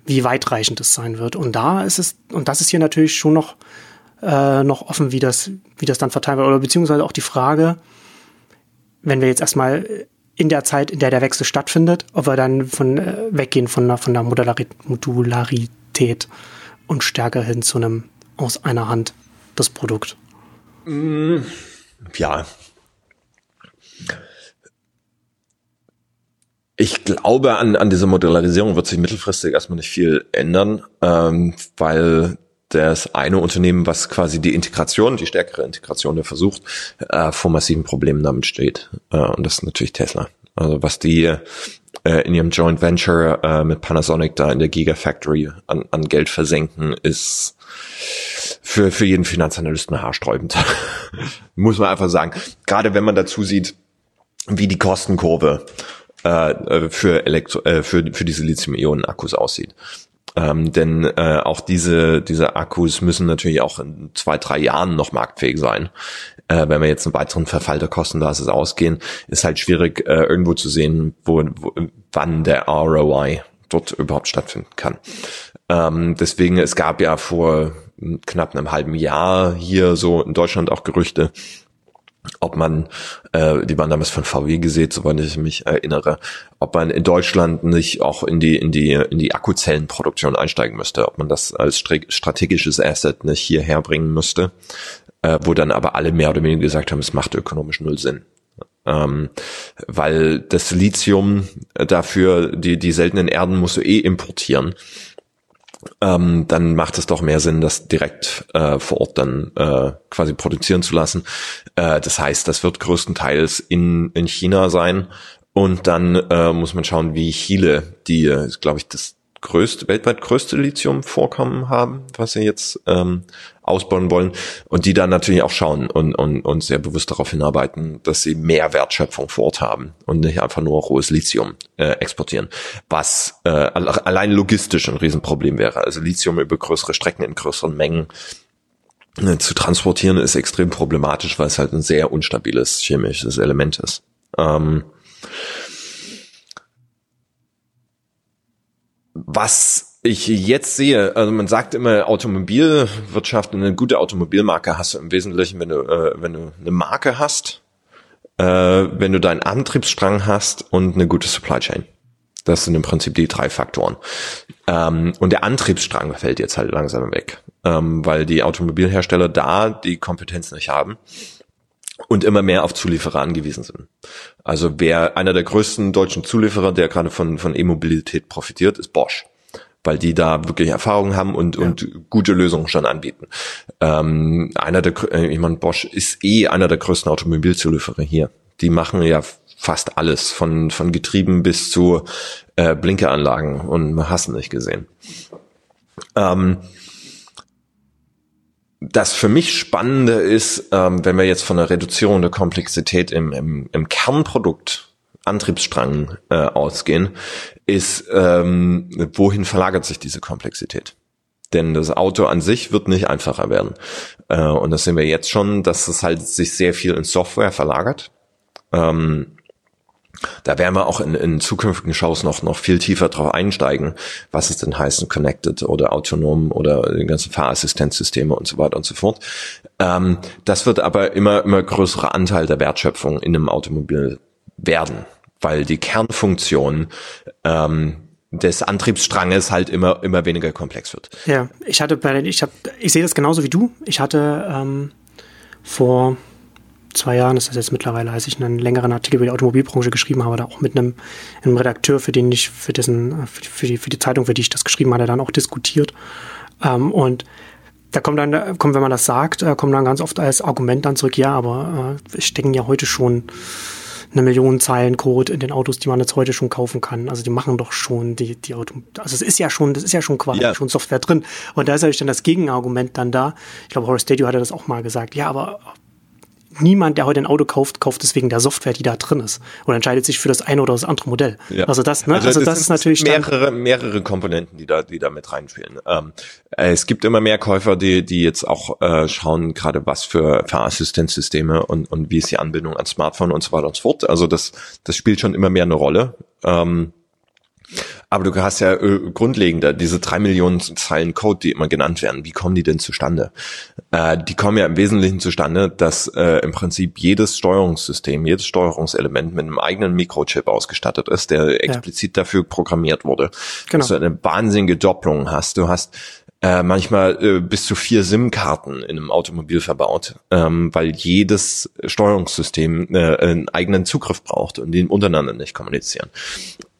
wie weitreichend es sein wird. Und da ist es, und das ist hier natürlich schon noch, äh, noch offen, wie das, wie das dann verteilt wird. Oder beziehungsweise auch die Frage, wenn wir jetzt erstmal in der Zeit, in der der Wechsel stattfindet, ob wir dann von äh, weggehen von der, von der Modularität und stärker hin zu einem aus einer Hand das Produkt. Mm, ja, Ich glaube, an, an dieser Modularisierung wird sich mittelfristig erstmal nicht viel ändern, ähm, weil das eine Unternehmen, was quasi die Integration, die stärkere Integration der versucht, äh, vor massiven Problemen damit steht. Äh, und das ist natürlich Tesla. Also was die äh, in ihrem Joint Venture äh, mit Panasonic da in der Gigafactory an, an Geld versenken, ist für, für jeden Finanzanalysten haarsträubend. [laughs] Muss man einfach sagen. Gerade wenn man dazu sieht, wie die Kostenkurve äh, für, Elektro äh, für, für diese Lithium-Ionen-Akkus aussieht. Ähm, denn äh, auch diese, diese Akkus müssen natürlich auch in zwei, drei Jahren noch marktfähig sein. Äh, wenn wir jetzt einen weiteren Verfall der Kostenbasis ausgehen, ist halt schwierig, äh, irgendwo zu sehen, wo, wo, wann der ROI dort überhaupt stattfinden kann. Ähm, deswegen, es gab ja vor knapp einem halben Jahr hier so in Deutschland auch Gerüchte, ob man, äh, die waren damals von VW gesät, soweit ich mich erinnere, ob man in Deutschland nicht auch in die in die in die Akkuzellenproduktion einsteigen müsste, ob man das als strategisches Asset nicht hierher bringen müsste, äh, wo dann aber alle mehr oder weniger gesagt haben, es macht ökonomisch null Sinn. Ähm, weil das Lithium dafür, die, die seltenen Erden musst du eh importieren ähm, dann macht es doch mehr Sinn, das direkt äh, vor Ort dann äh, quasi produzieren zu lassen. Äh, das heißt, das wird größtenteils in, in China sein. Und dann äh, muss man schauen, wie Chile, die, äh, glaube ich, das größte, weltweit größte Lithium-Vorkommen haben, was sie jetzt ähm, ausbauen wollen. Und die dann natürlich auch schauen und, und, und sehr bewusst darauf hinarbeiten, dass sie mehr Wertschöpfung vor Ort haben und nicht einfach nur rohes Lithium äh, exportieren. Was äh, allein logistisch ein Riesenproblem wäre. Also Lithium über größere Strecken in größeren Mengen äh, zu transportieren ist extrem problematisch, weil es halt ein sehr unstabiles chemisches Element ist. Ähm, Was ich jetzt sehe, also man sagt immer Automobilwirtschaft, eine gute Automobilmarke hast du im Wesentlichen, wenn du, äh, wenn du eine Marke hast, äh, wenn du deinen Antriebsstrang hast und eine gute Supply Chain. Das sind im Prinzip die drei Faktoren. Ähm, und der Antriebsstrang fällt jetzt halt langsam weg, ähm, weil die Automobilhersteller da die Kompetenz nicht haben und immer mehr auf Zulieferer angewiesen sind. Also wer einer der größten deutschen Zulieferer, der gerade von, von E-Mobilität profitiert, ist Bosch. weil die da wirklich Erfahrung haben und, ja. und gute Lösungen schon anbieten. Ähm, einer der, äh, ich meine, Bosch ist eh einer der größten Automobilzulieferer hier. Die machen ja fast alles, von, von Getrieben bis zu äh, Blinkeranlagen und hast nicht gesehen. Ähm, das für mich Spannende ist, ähm, wenn wir jetzt von der Reduzierung der Komplexität im, im, im Kernprodukt Antriebsstrang äh, ausgehen, ist, ähm, wohin verlagert sich diese Komplexität? Denn das Auto an sich wird nicht einfacher werden. Äh, und das sehen wir jetzt schon, dass es halt sich sehr viel in Software verlagert. Ähm, da werden wir auch in, in zukünftigen Shows noch, noch viel tiefer drauf einsteigen, was es denn heißt, connected oder autonom oder die ganzen Fahrassistenzsysteme und so weiter und so fort. Ähm, das wird aber immer, immer größerer Anteil der Wertschöpfung in einem Automobil werden, weil die Kernfunktion ähm, des Antriebsstranges halt immer immer weniger komplex wird. Ja, ich hatte bei ich habe ich sehe das genauso wie du. Ich hatte ähm, vor zwei Jahren ist das jetzt mittlerweile, als ich einen längeren Artikel über die Automobilbranche geschrieben habe, da auch mit einem, einem Redakteur, für den ich, für dessen, für die, für die Zeitung, für die ich das geschrieben hatte, dann auch diskutiert. Ähm, und da kommt dann, kommt, wenn man das sagt, äh, kommt dann ganz oft als Argument dann zurück, ja, aber äh, stecken ja heute schon eine Million Zeilen Code in den Autos, die man jetzt heute schon kaufen kann. Also die machen doch schon die, die Auto, also es ist ja schon, das ist ja schon quasi ja. schon Software drin. Und da ist natürlich dann das Gegenargument dann da. Ich glaube, Horace Stadio hatte das auch mal gesagt. Ja, aber niemand, der heute ein Auto kauft, kauft es wegen der Software, die da drin ist. Und entscheidet sich für das eine oder das andere Modell. Ja. Also das, ne? Also, also das ist natürlich mehrere, mehrere Komponenten, die da, die da mit reinspielen. Ähm, es gibt immer mehr Käufer, die, die jetzt auch äh, schauen, gerade was für Fahrassistenzsysteme und, und wie ist die Anbindung an Smartphone und so weiter und so fort. Also das, das spielt schon immer mehr eine Rolle. Ähm, aber du hast ja äh, grundlegender diese drei Millionen Zeilen Code, die immer genannt werden. Wie kommen die denn zustande? Äh, die kommen ja im Wesentlichen zustande, dass äh, im Prinzip jedes Steuerungssystem, jedes Steuerungselement mit einem eigenen Mikrochip ausgestattet ist, der explizit ja. dafür programmiert wurde. Genau. Dass du eine wahnsinnige Doppelung hast. Du hast äh, manchmal äh, bis zu vier SIM-Karten in einem Automobil verbaut, ähm, weil jedes Steuerungssystem äh, einen eigenen Zugriff braucht und die untereinander nicht kommunizieren.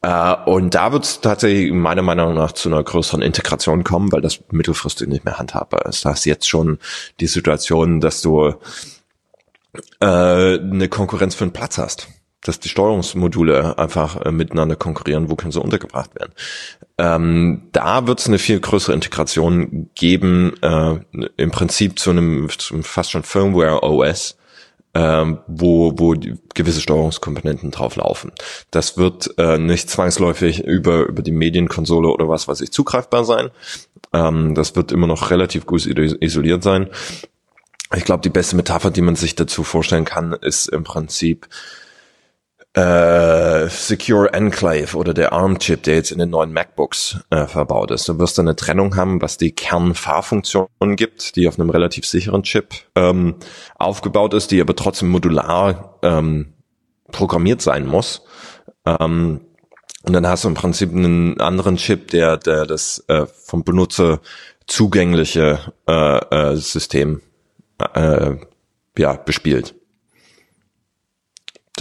Äh, und da wird es tatsächlich meiner Meinung nach zu einer größeren Integration kommen, weil das mittelfristig nicht mehr handhabbar ist. Da hast jetzt schon die Situation, dass du äh, eine Konkurrenz für den Platz hast dass die Steuerungsmodule einfach äh, miteinander konkurrieren, wo können sie untergebracht werden. Ähm, da wird es eine viel größere Integration geben, äh, im Prinzip zu einem, zu einem fast schon Firmware OS, ähm, wo, wo gewisse Steuerungskomponenten drauf laufen. Das wird äh, nicht zwangsläufig über, über die Medienkonsole oder was weiß ich zugreifbar sein. Ähm, das wird immer noch relativ gut isoliert sein. Ich glaube, die beste Metapher, die man sich dazu vorstellen kann, ist im Prinzip äh, Secure Enclave oder der ARM-Chip, der jetzt in den neuen MacBooks äh, verbaut ist. Du wirst eine Trennung haben, was die Kernfahrfunktionen gibt, die auf einem relativ sicheren Chip ähm, aufgebaut ist, die aber trotzdem modular ähm, programmiert sein muss. Ähm, und dann hast du im Prinzip einen anderen Chip, der, der das äh, vom Benutzer zugängliche äh, äh, System äh, ja, bespielt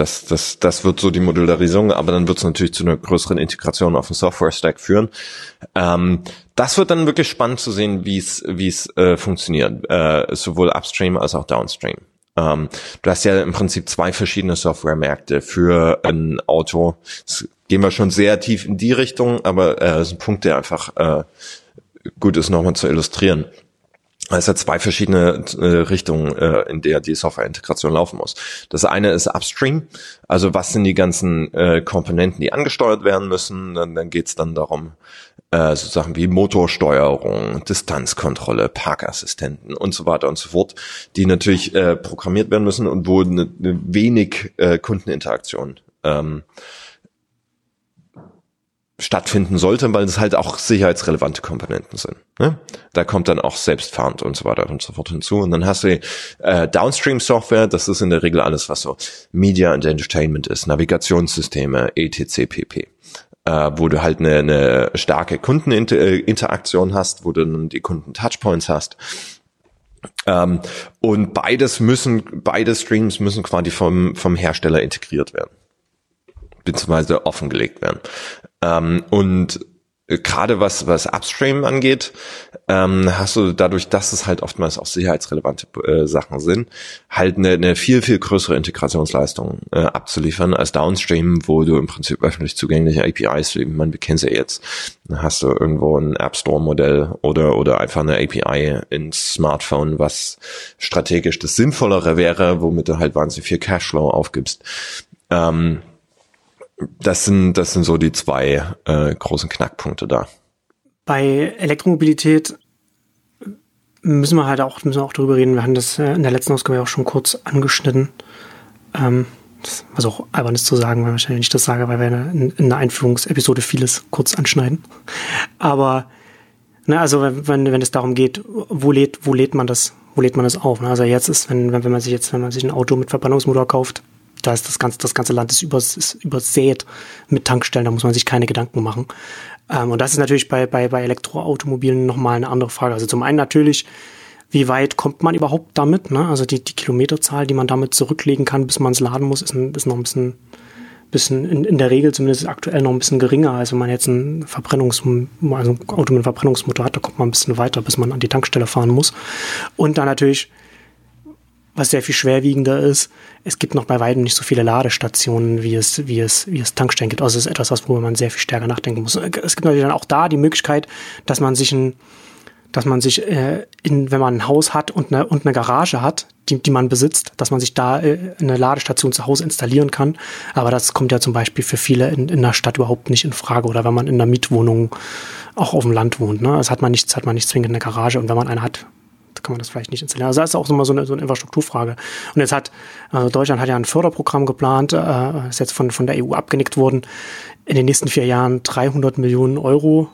das, das, das wird so die Modularisierung, aber dann wird es natürlich zu einer größeren Integration auf dem Software-Stack führen. Ähm, das wird dann wirklich spannend zu sehen, wie es äh, funktioniert, äh, sowohl upstream als auch downstream. Ähm, du hast ja im Prinzip zwei verschiedene Software-Märkte für ein Auto. Jetzt gehen wir schon sehr tief in die Richtung, aber äh, ist ein Punkt, der einfach äh, gut ist, nochmal zu illustrieren. Es hat zwei verschiedene äh, Richtungen, äh, in der die Softwareintegration laufen muss. Das eine ist Upstream, also was sind die ganzen äh, Komponenten, die angesteuert werden müssen. Dann, dann geht es dann darum, äh, so Sachen wie Motorsteuerung, Distanzkontrolle, Parkassistenten und so weiter und so fort, die natürlich äh, programmiert werden müssen und wo eine, eine wenig äh, Kundeninteraktion ähm, stattfinden sollte, weil es halt auch sicherheitsrelevante Komponenten sind. Ne? Da kommt dann auch selbstfahrend und so weiter und so fort hinzu. Und dann hast du äh, Downstream-Software, das ist in der Regel alles, was so Media and Entertainment ist, Navigationssysteme, etc. pp. Äh, wo du halt eine, eine starke Kundeninteraktion hast, wo du dann die Kunden-Touchpoints hast. Ähm, und beides müssen, beide Streams müssen quasi vom, vom Hersteller integriert werden beziehungsweise offengelegt werden. Ähm, und gerade was, was Upstream angeht, ähm, hast du dadurch, dass es halt oftmals auch sicherheitsrelevante äh, Sachen sind, halt eine, eine viel, viel größere Integrationsleistung äh, abzuliefern als Downstream, wo du im Prinzip öffentlich zugängliche APIs, wie man kennt sie jetzt, dann hast du irgendwo ein App Store Modell oder, oder einfach eine API ins Smartphone, was strategisch das Sinnvollere wäre, womit du halt wahnsinnig viel Cashflow aufgibst. Ähm, das sind, das sind so die zwei äh, großen Knackpunkte da. Bei Elektromobilität müssen wir halt auch, müssen wir auch darüber reden. Wir haben das äh, in der letzten Ausgabe auch schon kurz angeschnitten. Ähm, das, was auch albern ist zu sagen, weil wahrscheinlich nicht das sage, weil wir in, in einer Einführungsepisode vieles kurz anschneiden. Aber ne, also wenn, wenn es darum geht, wo lädt, wo lädt man das, wo lädt man das auf? Ne? Also jetzt ist, wenn, wenn man sich jetzt, wenn man sich ein Auto mit Verbrennungsmotor kauft, da ist das ganze, das ganze Land ist, übers, ist übersät mit Tankstellen, da muss man sich keine Gedanken machen. Ähm, und das ist natürlich bei, bei, bei Elektroautomobilen nochmal eine andere Frage. Also zum einen natürlich, wie weit kommt man überhaupt damit? Ne? Also die, die Kilometerzahl, die man damit zurücklegen kann, bis man es laden muss, ist, ein, ist noch ein bisschen, bisschen in, in der Regel zumindest aktuell noch ein bisschen geringer, als wenn man jetzt ein Verbrennungs, also Auto mit Verbrennungsmotor hat, da kommt man ein bisschen weiter, bis man an die Tankstelle fahren muss. Und dann natürlich was sehr viel schwerwiegender ist, es gibt noch bei weitem nicht so viele Ladestationen, wie es, wie es, wie es Tankstellen gibt. Also es ist etwas, worüber man sehr viel stärker nachdenken muss. Es gibt natürlich dann auch da die Möglichkeit, dass man sich ein, dass man sich, äh, in, wenn man ein Haus hat und eine, und eine Garage hat, die, die man besitzt, dass man sich da äh, eine Ladestation zu Hause installieren kann. Aber das kommt ja zum Beispiel für viele in, in der Stadt überhaupt nicht in Frage. Oder wenn man in einer Mietwohnung auch auf dem Land wohnt. Ne? Das hat man nicht, hat man nicht zwingend eine Garage. Und wenn man eine hat, kann man das vielleicht nicht installieren. Also das ist auch nochmal so eine, so eine Infrastrukturfrage. Und jetzt hat, also Deutschland hat ja ein Förderprogramm geplant, äh, ist jetzt von, von der EU abgenickt worden, in den nächsten vier Jahren 300 Millionen Euro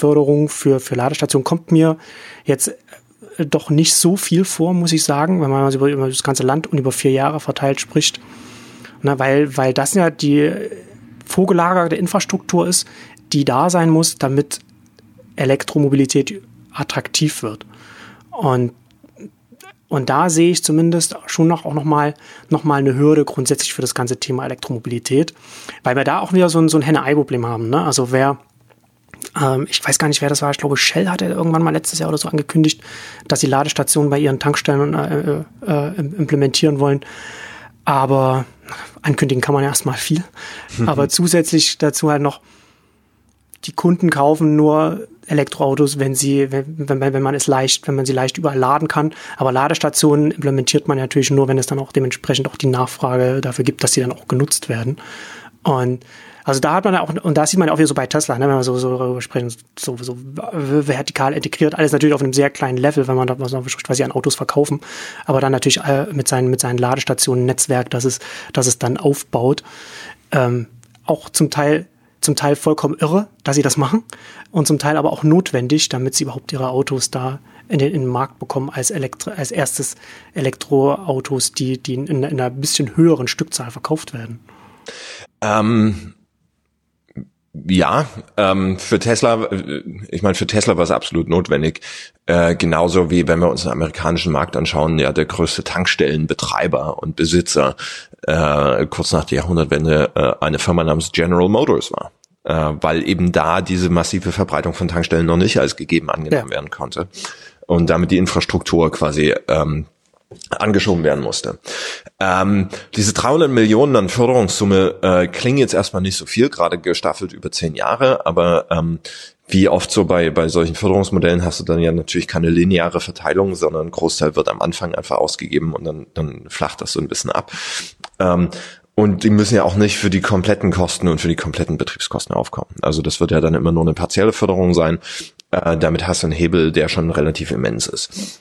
Förderung für, für Ladestationen kommt mir jetzt äh, doch nicht so viel vor, muss ich sagen, wenn man über, über das ganze Land und über vier Jahre verteilt spricht. Na, weil, weil das ja die vorgelagerte Infrastruktur ist, die da sein muss, damit Elektromobilität attraktiv wird. Und, und da sehe ich zumindest schon noch auch nochmal noch mal eine Hürde grundsätzlich für das ganze Thema Elektromobilität, weil wir da auch wieder so ein, so ein Henne-Ei-Problem haben. Ne? Also wer, ähm, ich weiß gar nicht, wer das war, ich glaube Shell hatte irgendwann mal letztes Jahr oder so angekündigt, dass sie Ladestationen bei ihren Tankstellen äh, äh, implementieren wollen. Aber ankündigen kann man ja erstmal viel. [laughs] Aber zusätzlich dazu halt noch, die Kunden kaufen nur Elektroautos, wenn sie, wenn, wenn, wenn man es leicht, wenn man sie leicht überall laden kann. Aber Ladestationen implementiert man natürlich nur, wenn es dann auch dementsprechend auch die Nachfrage dafür gibt, dass sie dann auch genutzt werden. Und also da hat man auch, und da sieht man auch wieder so bei Tesla, ne, wenn wir so, so darüber sprechen, so, so vertikal integriert, alles natürlich auf einem sehr kleinen Level, wenn man da was, sie an Autos verkaufen, aber dann natürlich äh, mit seinen, mit seinen Ladestationen Netzwerk, dass es, dass es dann aufbaut, ähm, auch zum Teil zum Teil vollkommen irre, dass sie das machen und zum Teil aber auch notwendig, damit sie überhaupt ihre Autos da in den, in den Markt bekommen als, Elektro, als erstes Elektroautos, die, die in, in einer bisschen höheren Stückzahl verkauft werden. Ähm, ja, ähm, für Tesla, äh, ich meine, für Tesla war es absolut notwendig. Äh, genauso wie wenn wir uns den amerikanischen Markt anschauen, ja, der größte Tankstellenbetreiber und Besitzer äh, kurz nach der Jahrhundertwende äh, eine Firma namens General Motors war. Äh, weil eben da diese massive Verbreitung von Tankstellen noch nicht als gegeben angenommen ja. werden konnte. Und damit die Infrastruktur quasi ähm, angeschoben werden musste. Ähm, diese 300 Millionen an Förderungssumme äh, klingen jetzt erstmal nicht so viel, gerade gestaffelt über zehn Jahre, aber ähm, wie oft so bei, bei solchen Förderungsmodellen hast du dann ja natürlich keine lineare Verteilung, sondern ein Großteil wird am Anfang einfach ausgegeben und dann, dann flacht das so ein bisschen ab. Ähm, und die müssen ja auch nicht für die kompletten Kosten und für die kompletten Betriebskosten aufkommen. Also das wird ja dann immer nur eine partielle Förderung sein. Äh, damit hast du einen Hebel, der schon relativ immens ist.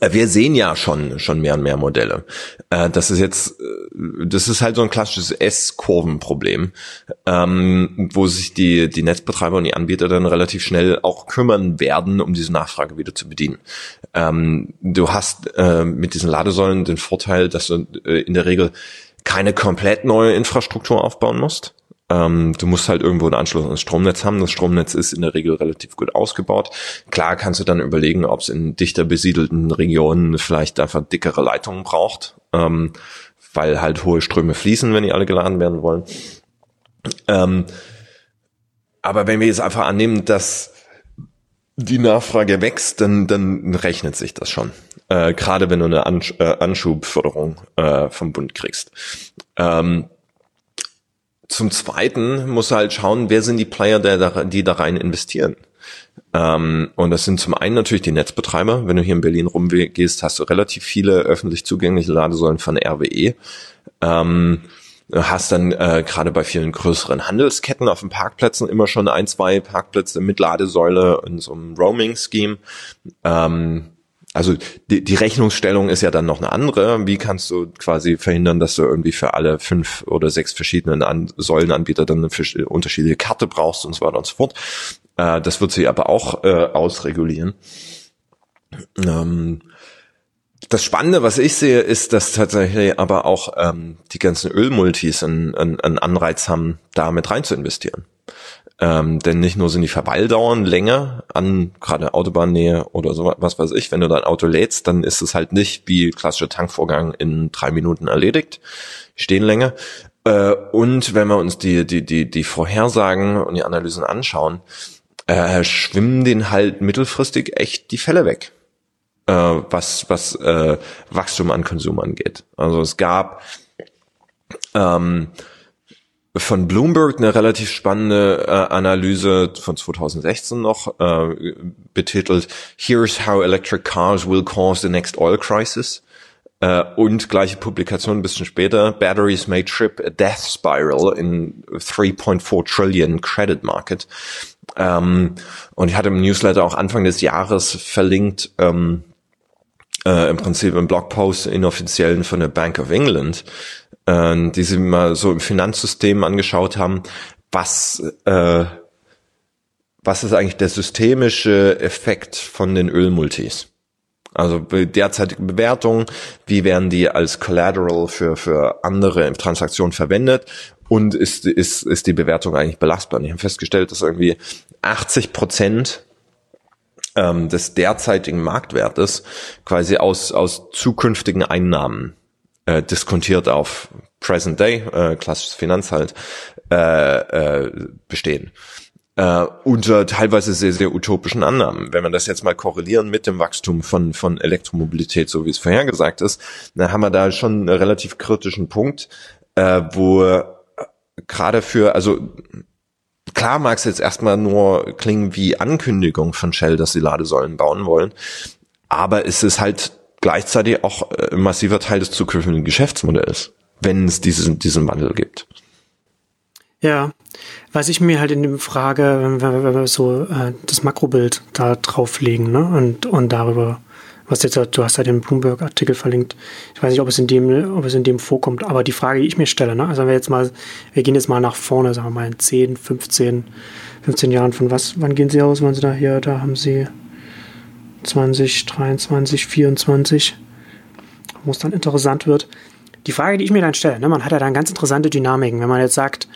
Äh, wir sehen ja schon schon mehr und mehr Modelle. Äh, das ist jetzt, äh, das ist halt so ein klassisches S-Kurven-Problem, ähm, wo sich die die Netzbetreiber und die Anbieter dann relativ schnell auch kümmern werden, um diese Nachfrage wieder zu bedienen. Ähm, du hast mit diesen Ladesäulen den Vorteil, dass du in der Regel keine komplett neue Infrastruktur aufbauen musst. Ähm, du musst halt irgendwo einen Anschluss ans Stromnetz haben. Das Stromnetz ist in der Regel relativ gut ausgebaut. Klar kannst du dann überlegen, ob es in dichter besiedelten Regionen vielleicht einfach dickere Leitungen braucht, ähm, weil halt hohe Ströme fließen, wenn die alle geladen werden wollen. Ähm, aber wenn wir jetzt einfach annehmen, dass die Nachfrage wächst, dann, dann rechnet sich das schon. Äh, Gerade wenn du eine Ansch äh, Anschubförderung äh, vom Bund kriegst. Ähm, zum Zweiten muss halt schauen, wer sind die Player, der da, die da rein investieren. Ähm, und das sind zum einen natürlich die Netzbetreiber. Wenn du hier in Berlin rumgehst, hast du relativ viele öffentlich zugängliche Ladesäulen von RWE. Ähm, hast dann äh, gerade bei vielen größeren Handelsketten auf den Parkplätzen immer schon ein, zwei Parkplätze mit Ladesäule in so einem Roaming-Scheme. Ähm, also die, die Rechnungsstellung ist ja dann noch eine andere. Wie kannst du quasi verhindern, dass du irgendwie für alle fünf oder sechs verschiedenen An Säulenanbieter dann eine unterschiedliche Karte brauchst und so weiter und so fort. Äh, das wird sie aber auch äh, ausregulieren. Ähm, das Spannende, was ich sehe, ist, dass tatsächlich aber auch ähm, die ganzen Ölmultis einen, einen Anreiz haben, da mit rein zu investieren. Ähm, denn nicht nur sind die Verweildauern länger an gerade Autobahnnähe oder so was weiß ich, wenn du dein Auto lädst, dann ist es halt nicht wie klassischer Tankvorgang in drei Minuten erledigt, stehen länger. Äh, und wenn wir uns die, die, die, die Vorhersagen und die Analysen anschauen, äh, schwimmen den halt mittelfristig echt die Fälle weg äh, was, was äh, Wachstum an Konsum angeht. Also es gab ähm, von Bloomberg eine relativ spannende äh, Analyse von 2016 noch äh, betitelt Here's how electric cars will cause the next oil crisis. Äh, und gleiche Publikation ein bisschen später, Batteries may trip a death spiral in 3.4 trillion credit market. Ähm, und ich hatte im Newsletter auch Anfang des Jahres verlinkt, ähm, äh, im Prinzip im Blogpost inoffiziellen von der Bank of England, äh, die sie mal so im Finanzsystem angeschaut haben, was äh, was ist eigentlich der systemische Effekt von den Ölmultis? Also derzeitige Bewertung, wie werden die als Collateral für, für andere Transaktionen verwendet und ist, ist, ist die Bewertung eigentlich belastbar? Und ich habe festgestellt, dass irgendwie 80 Prozent ähm, des derzeitigen Marktwertes quasi aus, aus zukünftigen Einnahmen äh, diskontiert auf Present Day, äh, klassisches Finanz halt, äh, äh, bestehen. Äh, unter teilweise sehr, sehr utopischen Annahmen. Wenn man das jetzt mal korrelieren mit dem Wachstum von, von Elektromobilität, so wie es vorhergesagt ist, dann haben wir da schon einen relativ kritischen Punkt, äh, wo gerade für, also Klar mag es jetzt erstmal nur klingen wie Ankündigung von Shell, dass sie Ladesäulen bauen wollen, aber es ist halt gleichzeitig auch äh, ein massiver Teil des zukünftigen Geschäftsmodells, wenn es diesen, diesen Wandel gibt. Ja, was ich mir halt in dem Frage, wenn wir, wenn wir so äh, das Makrobild da drauflegen ne, und, und darüber was jetzt, du hast ja den Bloomberg-Artikel verlinkt. Ich weiß nicht, ob es in dem, ob es in dem vorkommt, aber die Frage, die ich mir stelle, ne, also wenn wir jetzt mal, wir gehen jetzt mal nach vorne, sagen wir mal in 10, 15, 15 Jahren von was, wann gehen Sie aus, wann Sie da hier, da haben Sie 20, 23, 24, wo es dann interessant wird. Die Frage, die ich mir dann stelle, ne, man hat ja dann ganz interessante Dynamiken, wenn man jetzt sagt,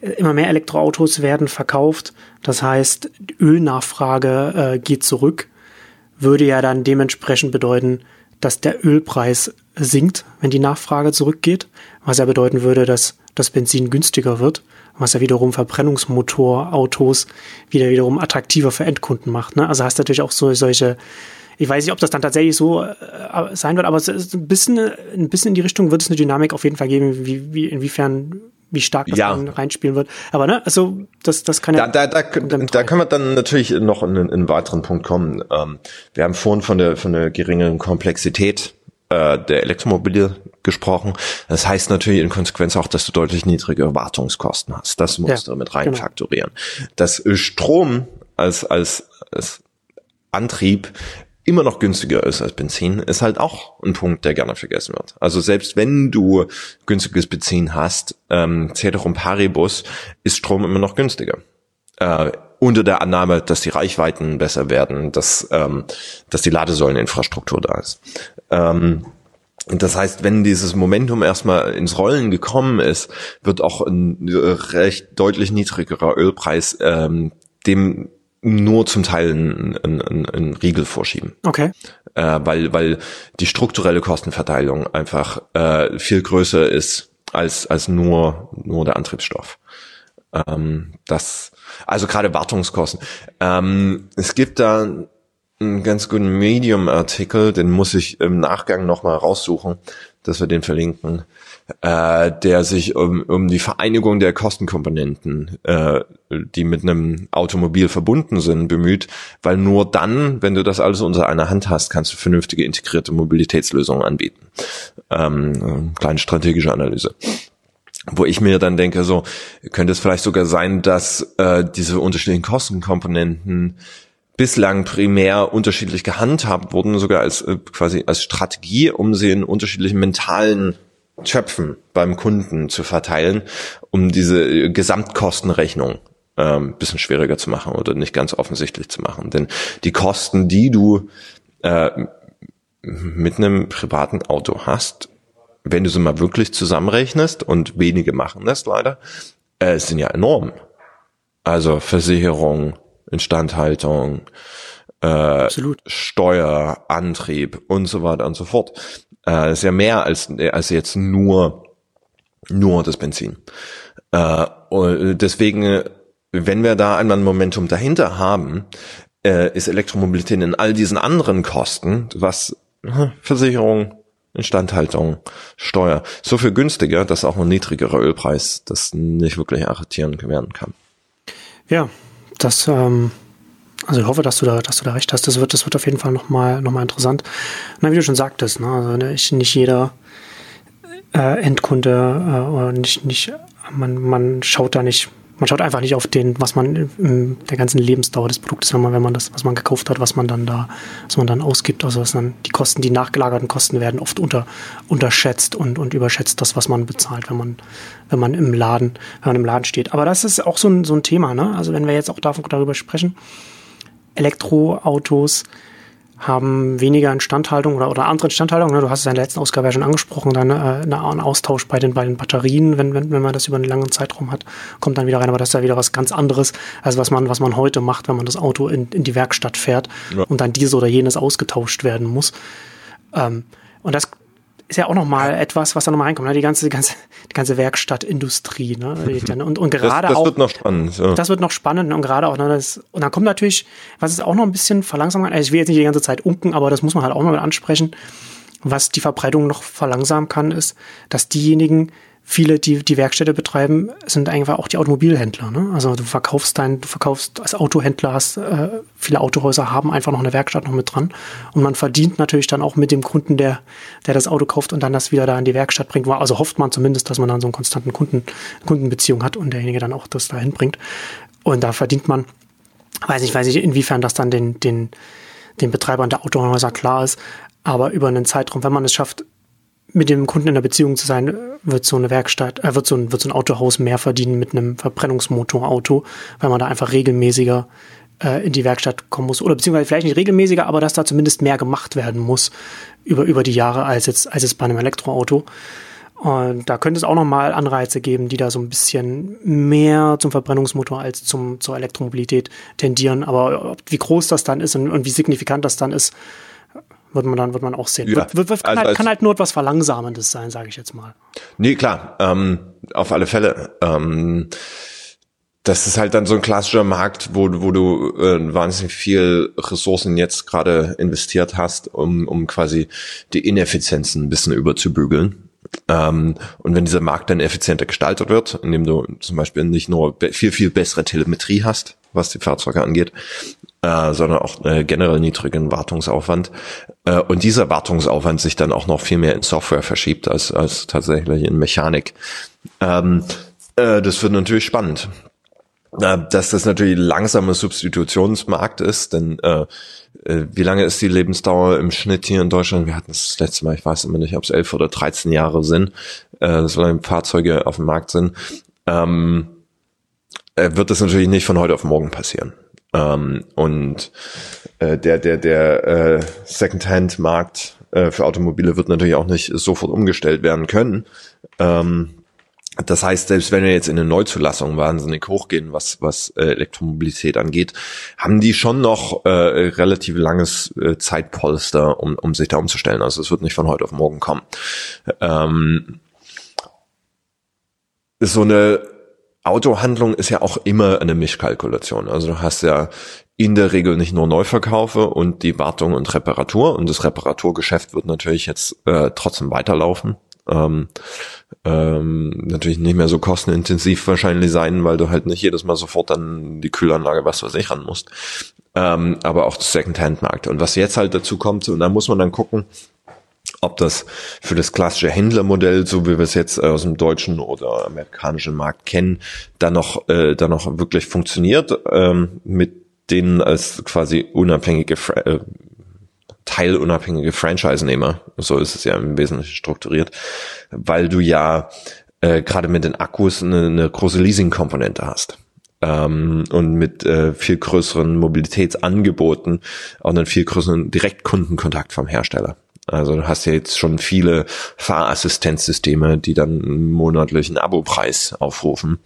immer mehr Elektroautos werden verkauft, das heißt, Ölnachfrage äh, geht zurück würde ja dann dementsprechend bedeuten, dass der Ölpreis sinkt, wenn die Nachfrage zurückgeht, was ja bedeuten würde, dass das Benzin günstiger wird, was ja wiederum Verbrennungsmotorautos wieder wiederum attraktiver für Endkunden macht. Ne? Also hast du natürlich auch so solche, ich weiß nicht, ob das dann tatsächlich so äh, sein wird, aber es ist ein bisschen, ein bisschen in die Richtung wird es eine Dynamik auf jeden Fall geben, wie, wie inwiefern wie stark das ja. dann reinspielen wird. Aber ne, also das, das kann ja. Da, da, da, da können wir dann natürlich noch in, in einen weiteren Punkt kommen. Ähm, wir haben vorhin von der von der geringeren Komplexität äh, der Elektromobile gesprochen. Das heißt natürlich in Konsequenz auch, dass du deutlich niedrigere Wartungskosten hast. Das musst ja, du mit rein genau. faktorieren. Das Strom als als als Antrieb immer noch günstiger ist als Benzin, ist halt auch ein Punkt, der gerne vergessen wird. Also selbst wenn du günstiges Benzin hast, ähm, Ceterum Paribus, ist Strom immer noch günstiger. Äh, unter der Annahme, dass die Reichweiten besser werden, dass, ähm, dass die Ladesäuleninfrastruktur da ist. Ähm, das heißt, wenn dieses Momentum erstmal ins Rollen gekommen ist, wird auch ein recht deutlich niedrigerer Ölpreis ähm, dem nur zum Teil einen, einen, einen Riegel vorschieben. Okay. Äh, weil, weil die strukturelle Kostenverteilung einfach äh, viel größer ist als, als nur, nur der Antriebsstoff. Ähm, das, also gerade Wartungskosten. Ähm, es gibt da einen ganz guten Medium-Artikel, den muss ich im Nachgang nochmal raussuchen, dass wir den verlinken, äh, der sich um, um die Vereinigung der Kostenkomponenten, äh, die mit einem Automobil verbunden sind, bemüht, weil nur dann, wenn du das alles unter einer Hand hast, kannst du vernünftige integrierte Mobilitätslösungen anbieten. Ähm, kleine strategische Analyse wo ich mir dann denke, so könnte es vielleicht sogar sein, dass äh, diese unterschiedlichen Kostenkomponenten bislang primär unterschiedlich gehandhabt wurden, sogar als äh, quasi als Strategie, um sie in unterschiedlichen mentalen Töpfen beim Kunden zu verteilen, um diese äh, Gesamtkostenrechnung ähm, bisschen schwieriger zu machen oder nicht ganz offensichtlich zu machen. Denn die Kosten, die du äh, mit einem privaten Auto hast, wenn du sie mal wirklich zusammenrechnest und wenige machen das leider, äh, sind ja enorm. Also Versicherung, Instandhaltung, äh, Steuer, Antrieb und so weiter und so fort. Äh, ist ja mehr als, als jetzt nur, nur das Benzin. Äh, und deswegen, wenn wir da einmal ein Momentum dahinter haben, äh, ist Elektromobilität in all diesen anderen Kosten, was hm, Versicherung, Instandhaltung, Steuer, so viel günstiger, dass auch ein niedrigerer Ölpreis das nicht wirklich arretieren werden kann. Ja, das, ähm, also ich hoffe, dass du da, dass du da recht hast. Das wird, das wird auf jeden Fall nochmal noch mal interessant. Na, wie du schon sagtest, ne, also nicht, nicht jeder äh, Endkunde äh, oder nicht, nicht, man, man schaut da nicht man schaut einfach nicht auf den, was man in der ganzen Lebensdauer des Produktes, wenn man, wenn man das, was man gekauft hat, was man dann da, was man dann ausgibt. Also was dann die Kosten, die nachgelagerten Kosten werden oft unter, unterschätzt und, und überschätzt das, was man bezahlt, wenn man, wenn man im Laden, wenn man im Laden steht. Aber das ist auch so ein, so ein Thema, ne? Also wenn wir jetzt auch davon, darüber sprechen, Elektroautos, haben weniger Instandhaltung oder, oder andere Instandhaltung. Ne? Du hast es in der letzten Ausgabe ja schon angesprochen, dann äh, ein Austausch bei den, bei den Batterien, wenn, wenn, wenn man das über einen langen Zeitraum hat, kommt dann wieder rein. Aber das ist ja wieder was ganz anderes, als was man, was man heute macht, wenn man das Auto in, in die Werkstatt fährt ja. und dann dieses oder jenes ausgetauscht werden muss. Ähm, und das ist ja auch nochmal etwas, was da nochmal reinkommt, ne? die ganze, die ganze, die ganze Werkstattindustrie. Ne? [laughs] Und, und gerade das, das auch. Das wird noch spannend. Ja. Das wird noch spannend und gerade auch, ne, das, und dann kommt natürlich, was ist auch noch ein bisschen verlangsamt, also ich will jetzt nicht die ganze Zeit unken, aber das muss man halt auch mal ansprechen, was die Verbreitung noch verlangsamen kann, ist, dass diejenigen, viele, die die Werkstätte betreiben, sind einfach auch die Automobilhändler. Ne? Also du verkaufst dein, du verkaufst als Autohändler, hast äh, viele Autohäuser haben einfach noch eine Werkstatt noch mit dran und man verdient natürlich dann auch mit dem Kunden, der der das Auto kauft und dann das wieder da in die Werkstatt bringt. Also hofft man zumindest, dass man dann so einen konstanten Kunden Kundenbeziehung hat und derjenige dann auch das dahin bringt. Und da verdient man, weiß nicht, weiß nicht, inwiefern das dann den den den Betreibern der Autohäuser klar ist, aber über einen Zeitraum, wenn man es schafft, mit dem Kunden in der Beziehung zu sein, wird so eine Werkstatt, äh, wird so ein, wird so ein Autohaus mehr verdienen mit einem Verbrennungsmotorauto, weil man da einfach regelmäßiger äh, in die Werkstatt kommen muss. Oder beziehungsweise vielleicht nicht regelmäßiger, aber dass da zumindest mehr gemacht werden muss über, über die Jahre als jetzt, als jetzt bei einem Elektroauto. Und da könnte es auch nochmal Anreize geben, die da so ein bisschen mehr zum Verbrennungsmotor als zum, zur Elektromobilität tendieren. Aber wie groß das dann ist und, und wie signifikant das dann ist, wird man dann wird man auch sehen. Ja, wird, wird, kann, also, halt, kann, halt, nur etwas Verlangsamendes sein, sage ich jetzt mal. Nee, klar, ähm, auf alle Fälle. Ähm, das ist halt dann so ein klassischer Markt, wo, wo du äh, wahnsinnig viel Ressourcen jetzt gerade investiert hast, um, um quasi die Ineffizienzen ein bisschen überzubügeln. Ähm, und wenn dieser Markt dann effizienter gestaltet wird, indem du zum Beispiel nicht nur viel, viel bessere Telemetrie hast, was die Fahrzeuge angeht, äh, sondern auch äh, generell niedrigen Wartungsaufwand. Äh, und dieser Wartungsaufwand sich dann auch noch viel mehr in Software verschiebt als, als tatsächlich in Mechanik. Ähm, äh, das wird natürlich spannend. Äh, dass das natürlich langsamer Substitutionsmarkt ist, denn äh, äh, wie lange ist die Lebensdauer im Schnitt hier in Deutschland? Wir hatten das letzte Mal, ich weiß immer nicht, ob es elf oder 13 Jahre sind, äh, solange Fahrzeuge auf dem Markt sind. Ähm, äh, wird das natürlich nicht von heute auf morgen passieren. Ähm, und äh, der, der, der äh, Secondhand-Markt äh, für Automobile wird natürlich auch nicht sofort umgestellt werden können. Ähm, das heißt, selbst wenn wir jetzt in eine Neuzulassung wahnsinnig hochgehen, was, was äh, Elektromobilität angeht, haben die schon noch äh, relativ langes äh, Zeitpolster, um, um sich da umzustellen. Also es wird nicht von heute auf morgen kommen. Ähm, so eine Autohandlung ist ja auch immer eine Mischkalkulation. Also du hast ja in der Regel nicht nur Neuverkaufe und die Wartung und Reparatur. Und das Reparaturgeschäft wird natürlich jetzt äh, trotzdem weiterlaufen. Ähm, ähm, natürlich nicht mehr so kostenintensiv wahrscheinlich sein, weil du halt nicht jedes Mal sofort an die Kühlanlage was weiß ich ran musst. Ähm, aber auch das Second-Hand-Markt. Und was jetzt halt dazu kommt, und da muss man dann gucken, ob das für das klassische Händlermodell, so wie wir es jetzt aus dem deutschen oder amerikanischen Markt kennen, dann noch, äh, dann noch wirklich funktioniert, ähm, mit denen als quasi unabhängige äh, teilunabhängige Franchise-Nehmer, so ist es ja im Wesentlichen strukturiert, weil du ja äh, gerade mit den Akkus eine, eine große Leasing-Komponente hast. Ähm, und mit äh, viel größeren Mobilitätsangeboten auch einen viel größeren Direktkundenkontakt vom Hersteller. Also du hast ja jetzt schon viele Fahrassistenzsysteme, die dann einen monatlichen Abopreis aufrufen,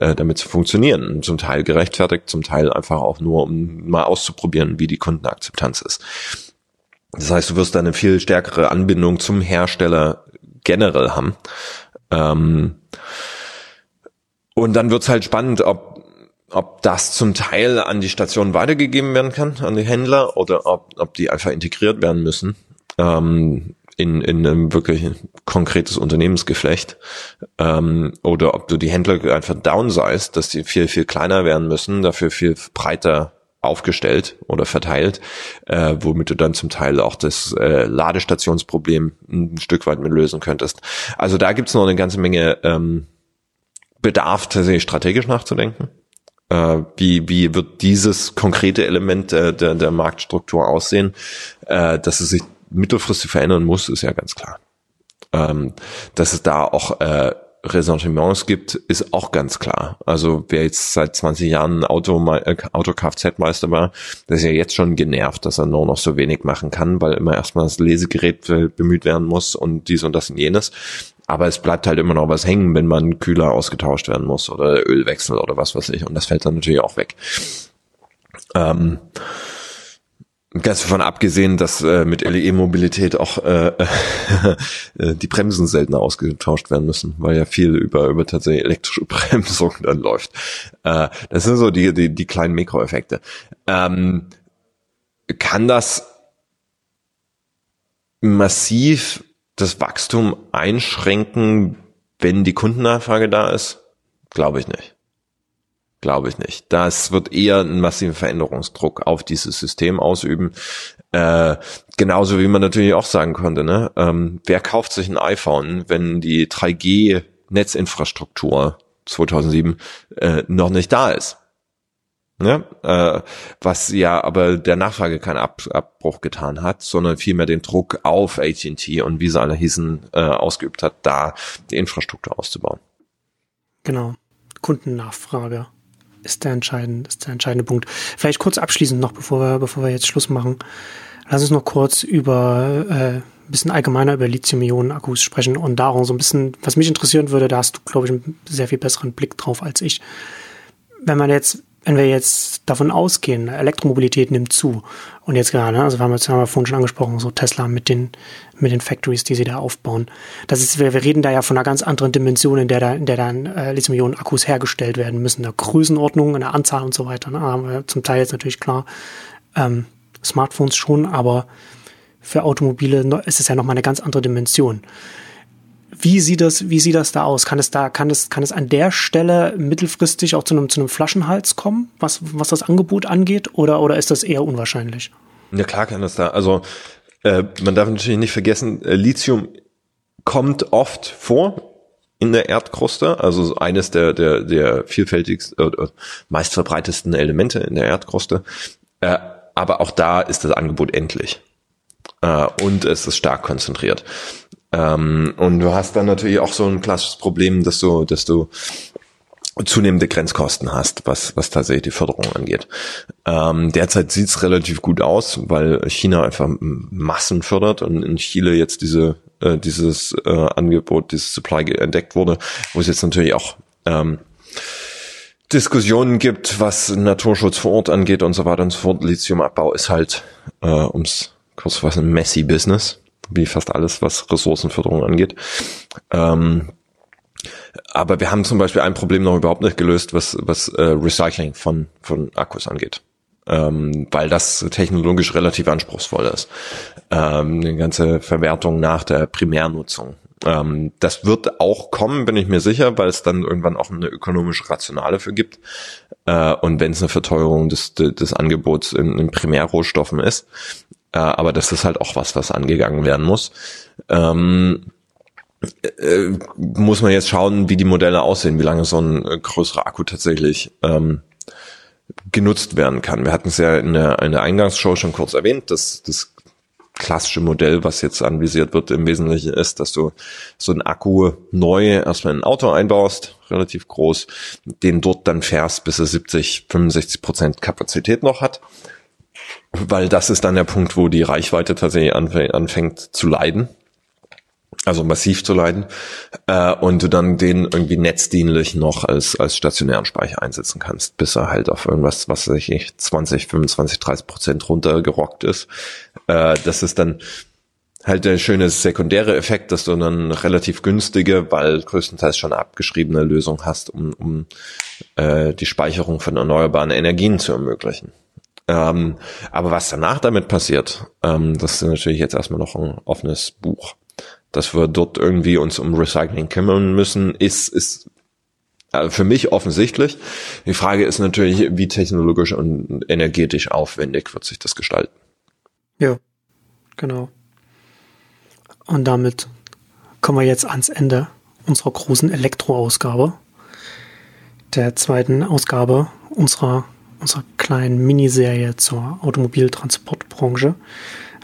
äh, damit zu funktionieren. Zum Teil gerechtfertigt, zum Teil einfach auch nur, um mal auszuprobieren, wie die Kundenakzeptanz ist. Das heißt, du wirst da eine viel stärkere Anbindung zum Hersteller generell haben. Ähm und dann wird's halt spannend, ob, ob das zum Teil an die Station weitergegeben werden kann, an die Händler, oder ob, ob die einfach integriert werden müssen ähm, in, in einem wirklich konkretes Unternehmensgeflecht ähm, oder ob du die Händler einfach downsize, dass die viel, viel kleiner werden müssen, dafür viel breiter aufgestellt oder verteilt, äh, womit du dann zum Teil auch das äh, Ladestationsproblem ein Stück weit mit lösen könntest. Also da gibt's noch eine ganze Menge ähm, Bedarf, tatsächlich strategisch nachzudenken. Äh, wie, wie wird dieses konkrete Element der, der, der Marktstruktur aussehen, äh, dass es sich mittelfristig verändern muss, ist ja ganz klar. Ähm, dass es da auch äh, Ressentiments gibt, ist auch ganz klar. Also wer jetzt seit 20 Jahren Auto, äh, Auto-Kfz-Meister war, der ist ja jetzt schon genervt, dass er nur noch so wenig machen kann, weil immer erstmal das Lesegerät bemüht werden muss und dies und das und jenes. Aber es bleibt halt immer noch was hängen, wenn man Kühler ausgetauscht werden muss oder Ölwechsel oder was weiß ich. Und das fällt dann natürlich auch weg. Ähm, Ganz davon abgesehen, dass äh, mit LE-Mobilität auch äh, [laughs] äh, die Bremsen seltener ausgetauscht werden müssen, weil ja viel über über tatsächlich elektrische [laughs] Bremsung dann läuft. Äh, das sind so die die, die kleinen Mikroeffekte. Ähm, kann das massiv das Wachstum einschränken, wenn die Kundennachfrage da ist? Glaube ich nicht. Glaube ich nicht. Das wird eher einen massiven Veränderungsdruck auf dieses System ausüben. Äh, genauso wie man natürlich auch sagen konnte, ne? Ähm, wer kauft sich ein iPhone, wenn die 3G-Netzinfrastruktur 2007 äh, noch nicht da ist? Ne? Äh, was ja aber der Nachfrage keinen Ab Abbruch getan hat, sondern vielmehr den Druck auf AT&T und wie sie alle hießen, äh, ausgeübt hat, da die Infrastruktur auszubauen. Genau. Kundennachfrage ist der entscheidende, ist der entscheidende Punkt. Vielleicht kurz abschließend noch, bevor wir, bevor wir jetzt Schluss machen. Lass uns noch kurz über äh, ein bisschen allgemeiner über Lithium-Ionen-Akkus sprechen und darum so ein bisschen, was mich interessieren würde, da hast du, glaube ich, einen sehr viel besseren Blick drauf als ich. Wenn man jetzt wenn wir jetzt davon ausgehen, Elektromobilität nimmt zu und jetzt gerade, also wir haben jetzt haben wir vorhin schon angesprochen, so Tesla mit den mit den Factories, die sie da aufbauen. Das ist, wir, wir reden da ja von einer ganz anderen Dimension, in der da, in der dann äh, Lithium-Ionen-Akkus hergestellt werden müssen, eine Größenordnung, eine Anzahl und so weiter. Ne? haben wir zum Teil jetzt natürlich klar ähm, Smartphones schon, aber für Automobile ist es ja nochmal eine ganz andere Dimension. Wie sieht das, wie sieht das da aus? Kann es da, kann es, kann es an der Stelle mittelfristig auch zu einem, zu einem Flaschenhals kommen, was, was das Angebot angeht, oder, oder ist das eher unwahrscheinlich? Ja, klar kann das da. Also, äh, man darf natürlich nicht vergessen, äh, Lithium kommt oft vor in der Erdkruste, also eines der, der, der vielfältigsten, äh, meistverbreitesten Elemente in der Erdkruste. Äh, aber auch da ist das Angebot endlich. Äh, und es ist stark konzentriert. Ähm, und du hast dann natürlich auch so ein klassisches Problem, dass du, dass du zunehmende Grenzkosten hast, was, was tatsächlich die Förderung angeht. Ähm, derzeit sieht's relativ gut aus, weil China einfach Massen fördert und in Chile jetzt diese, äh, dieses äh, Angebot, dieses Supply entdeckt wurde, wo es jetzt natürlich auch ähm, Diskussionen gibt, was Naturschutz vor Ort angeht und so weiter und so fort. Lithiumabbau ist halt, äh, ums kurz zu fassen, messy Business wie fast alles, was Ressourcenförderung angeht. Ähm, Aber wir haben zum Beispiel ein Problem noch überhaupt nicht gelöst, was, was äh, Recycling von, von Akkus angeht. Ähm, weil das technologisch relativ anspruchsvoll ist. Ähm, die ganze Verwertung nach der Primärnutzung. Ähm, das wird auch kommen, bin ich mir sicher, weil es dann irgendwann auch eine ökonomische Rationale für gibt. Äh, und wenn es eine Verteuerung des, des Angebots in, in Primärrohstoffen ist. Äh, aber das ist halt auch was, was angegangen werden muss. Ähm, äh, muss man jetzt schauen, wie die Modelle aussehen, wie lange so ein äh, größerer Akku tatsächlich ähm, genutzt werden kann. Wir hatten es ja in der, in der Eingangsshow schon kurz erwähnt, dass das klassische Modell, was jetzt anvisiert wird, im Wesentlichen ist, dass du so einen Akku neu erstmal in ein Auto einbaust, relativ groß, den dort dann fährst, bis er 70, 65 Prozent Kapazität noch hat. Weil das ist dann der Punkt, wo die Reichweite tatsächlich anfängt zu leiden also massiv zu leiden, äh, und du dann den irgendwie netzdienlich noch als, als stationären Speicher einsetzen kannst, bis er halt auf irgendwas, was weiß ich, 20, 25, 30 Prozent runtergerockt ist. Äh, das ist dann halt der schöne sekundäre Effekt, dass du dann relativ günstige, weil größtenteils schon abgeschriebene Lösung hast, um, um äh, die Speicherung von erneuerbaren Energien zu ermöglichen. Ähm, aber was danach damit passiert, ähm, das ist natürlich jetzt erstmal noch ein offenes Buch dass wir dort irgendwie uns um Recycling kümmern müssen, ist, ist äh, für mich offensichtlich. Die Frage ist natürlich, wie technologisch und energetisch aufwendig wird sich das gestalten. Ja, genau. Und damit kommen wir jetzt ans Ende unserer großen Elektroausgabe, der zweiten Ausgabe unserer, unserer kleinen Miniserie zur Automobiltransportbranche.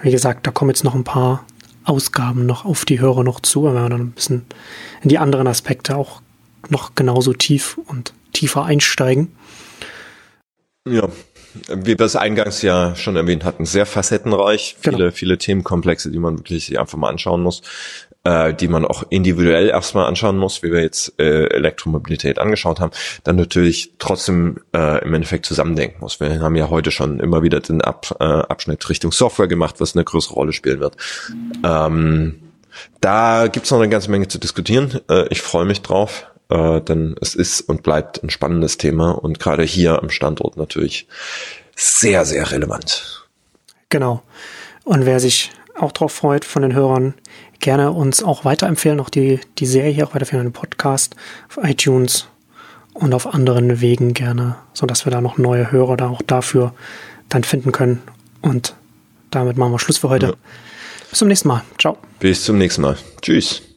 Wie gesagt, da kommen jetzt noch ein paar Ausgaben noch auf die Hörer noch zu, wenn wir dann ein bisschen in die anderen Aspekte auch noch genauso tief und tiefer einsteigen. Ja, wie wir es eingangs ja schon erwähnt hatten, sehr facettenreich, genau. viele, viele Themenkomplexe, die man wirklich sich einfach mal anschauen muss äh, die man auch individuell erstmal anschauen muss, wie wir jetzt äh, Elektromobilität angeschaut haben, dann natürlich trotzdem äh, im Endeffekt zusammendenken muss. Wir haben ja heute schon immer wieder den Ab, äh, Abschnitt Richtung Software gemacht, was eine größere Rolle spielen wird. Ähm, da gibt's noch eine ganze Menge zu diskutieren. Äh, ich freue mich drauf, äh, denn es ist und bleibt ein spannendes Thema und gerade hier am Standort natürlich sehr, sehr relevant. Genau. Und wer sich auch darauf freut von den Hörern, gerne uns auch weiterempfehlen, auch die, die Serie hier auch weiterempfehlen, den Podcast auf iTunes und auf anderen Wegen gerne, sodass wir da noch neue Hörer da auch dafür dann finden können. Und damit machen wir Schluss für heute. Ja. Bis zum nächsten Mal. Ciao. Bis zum nächsten Mal. Tschüss.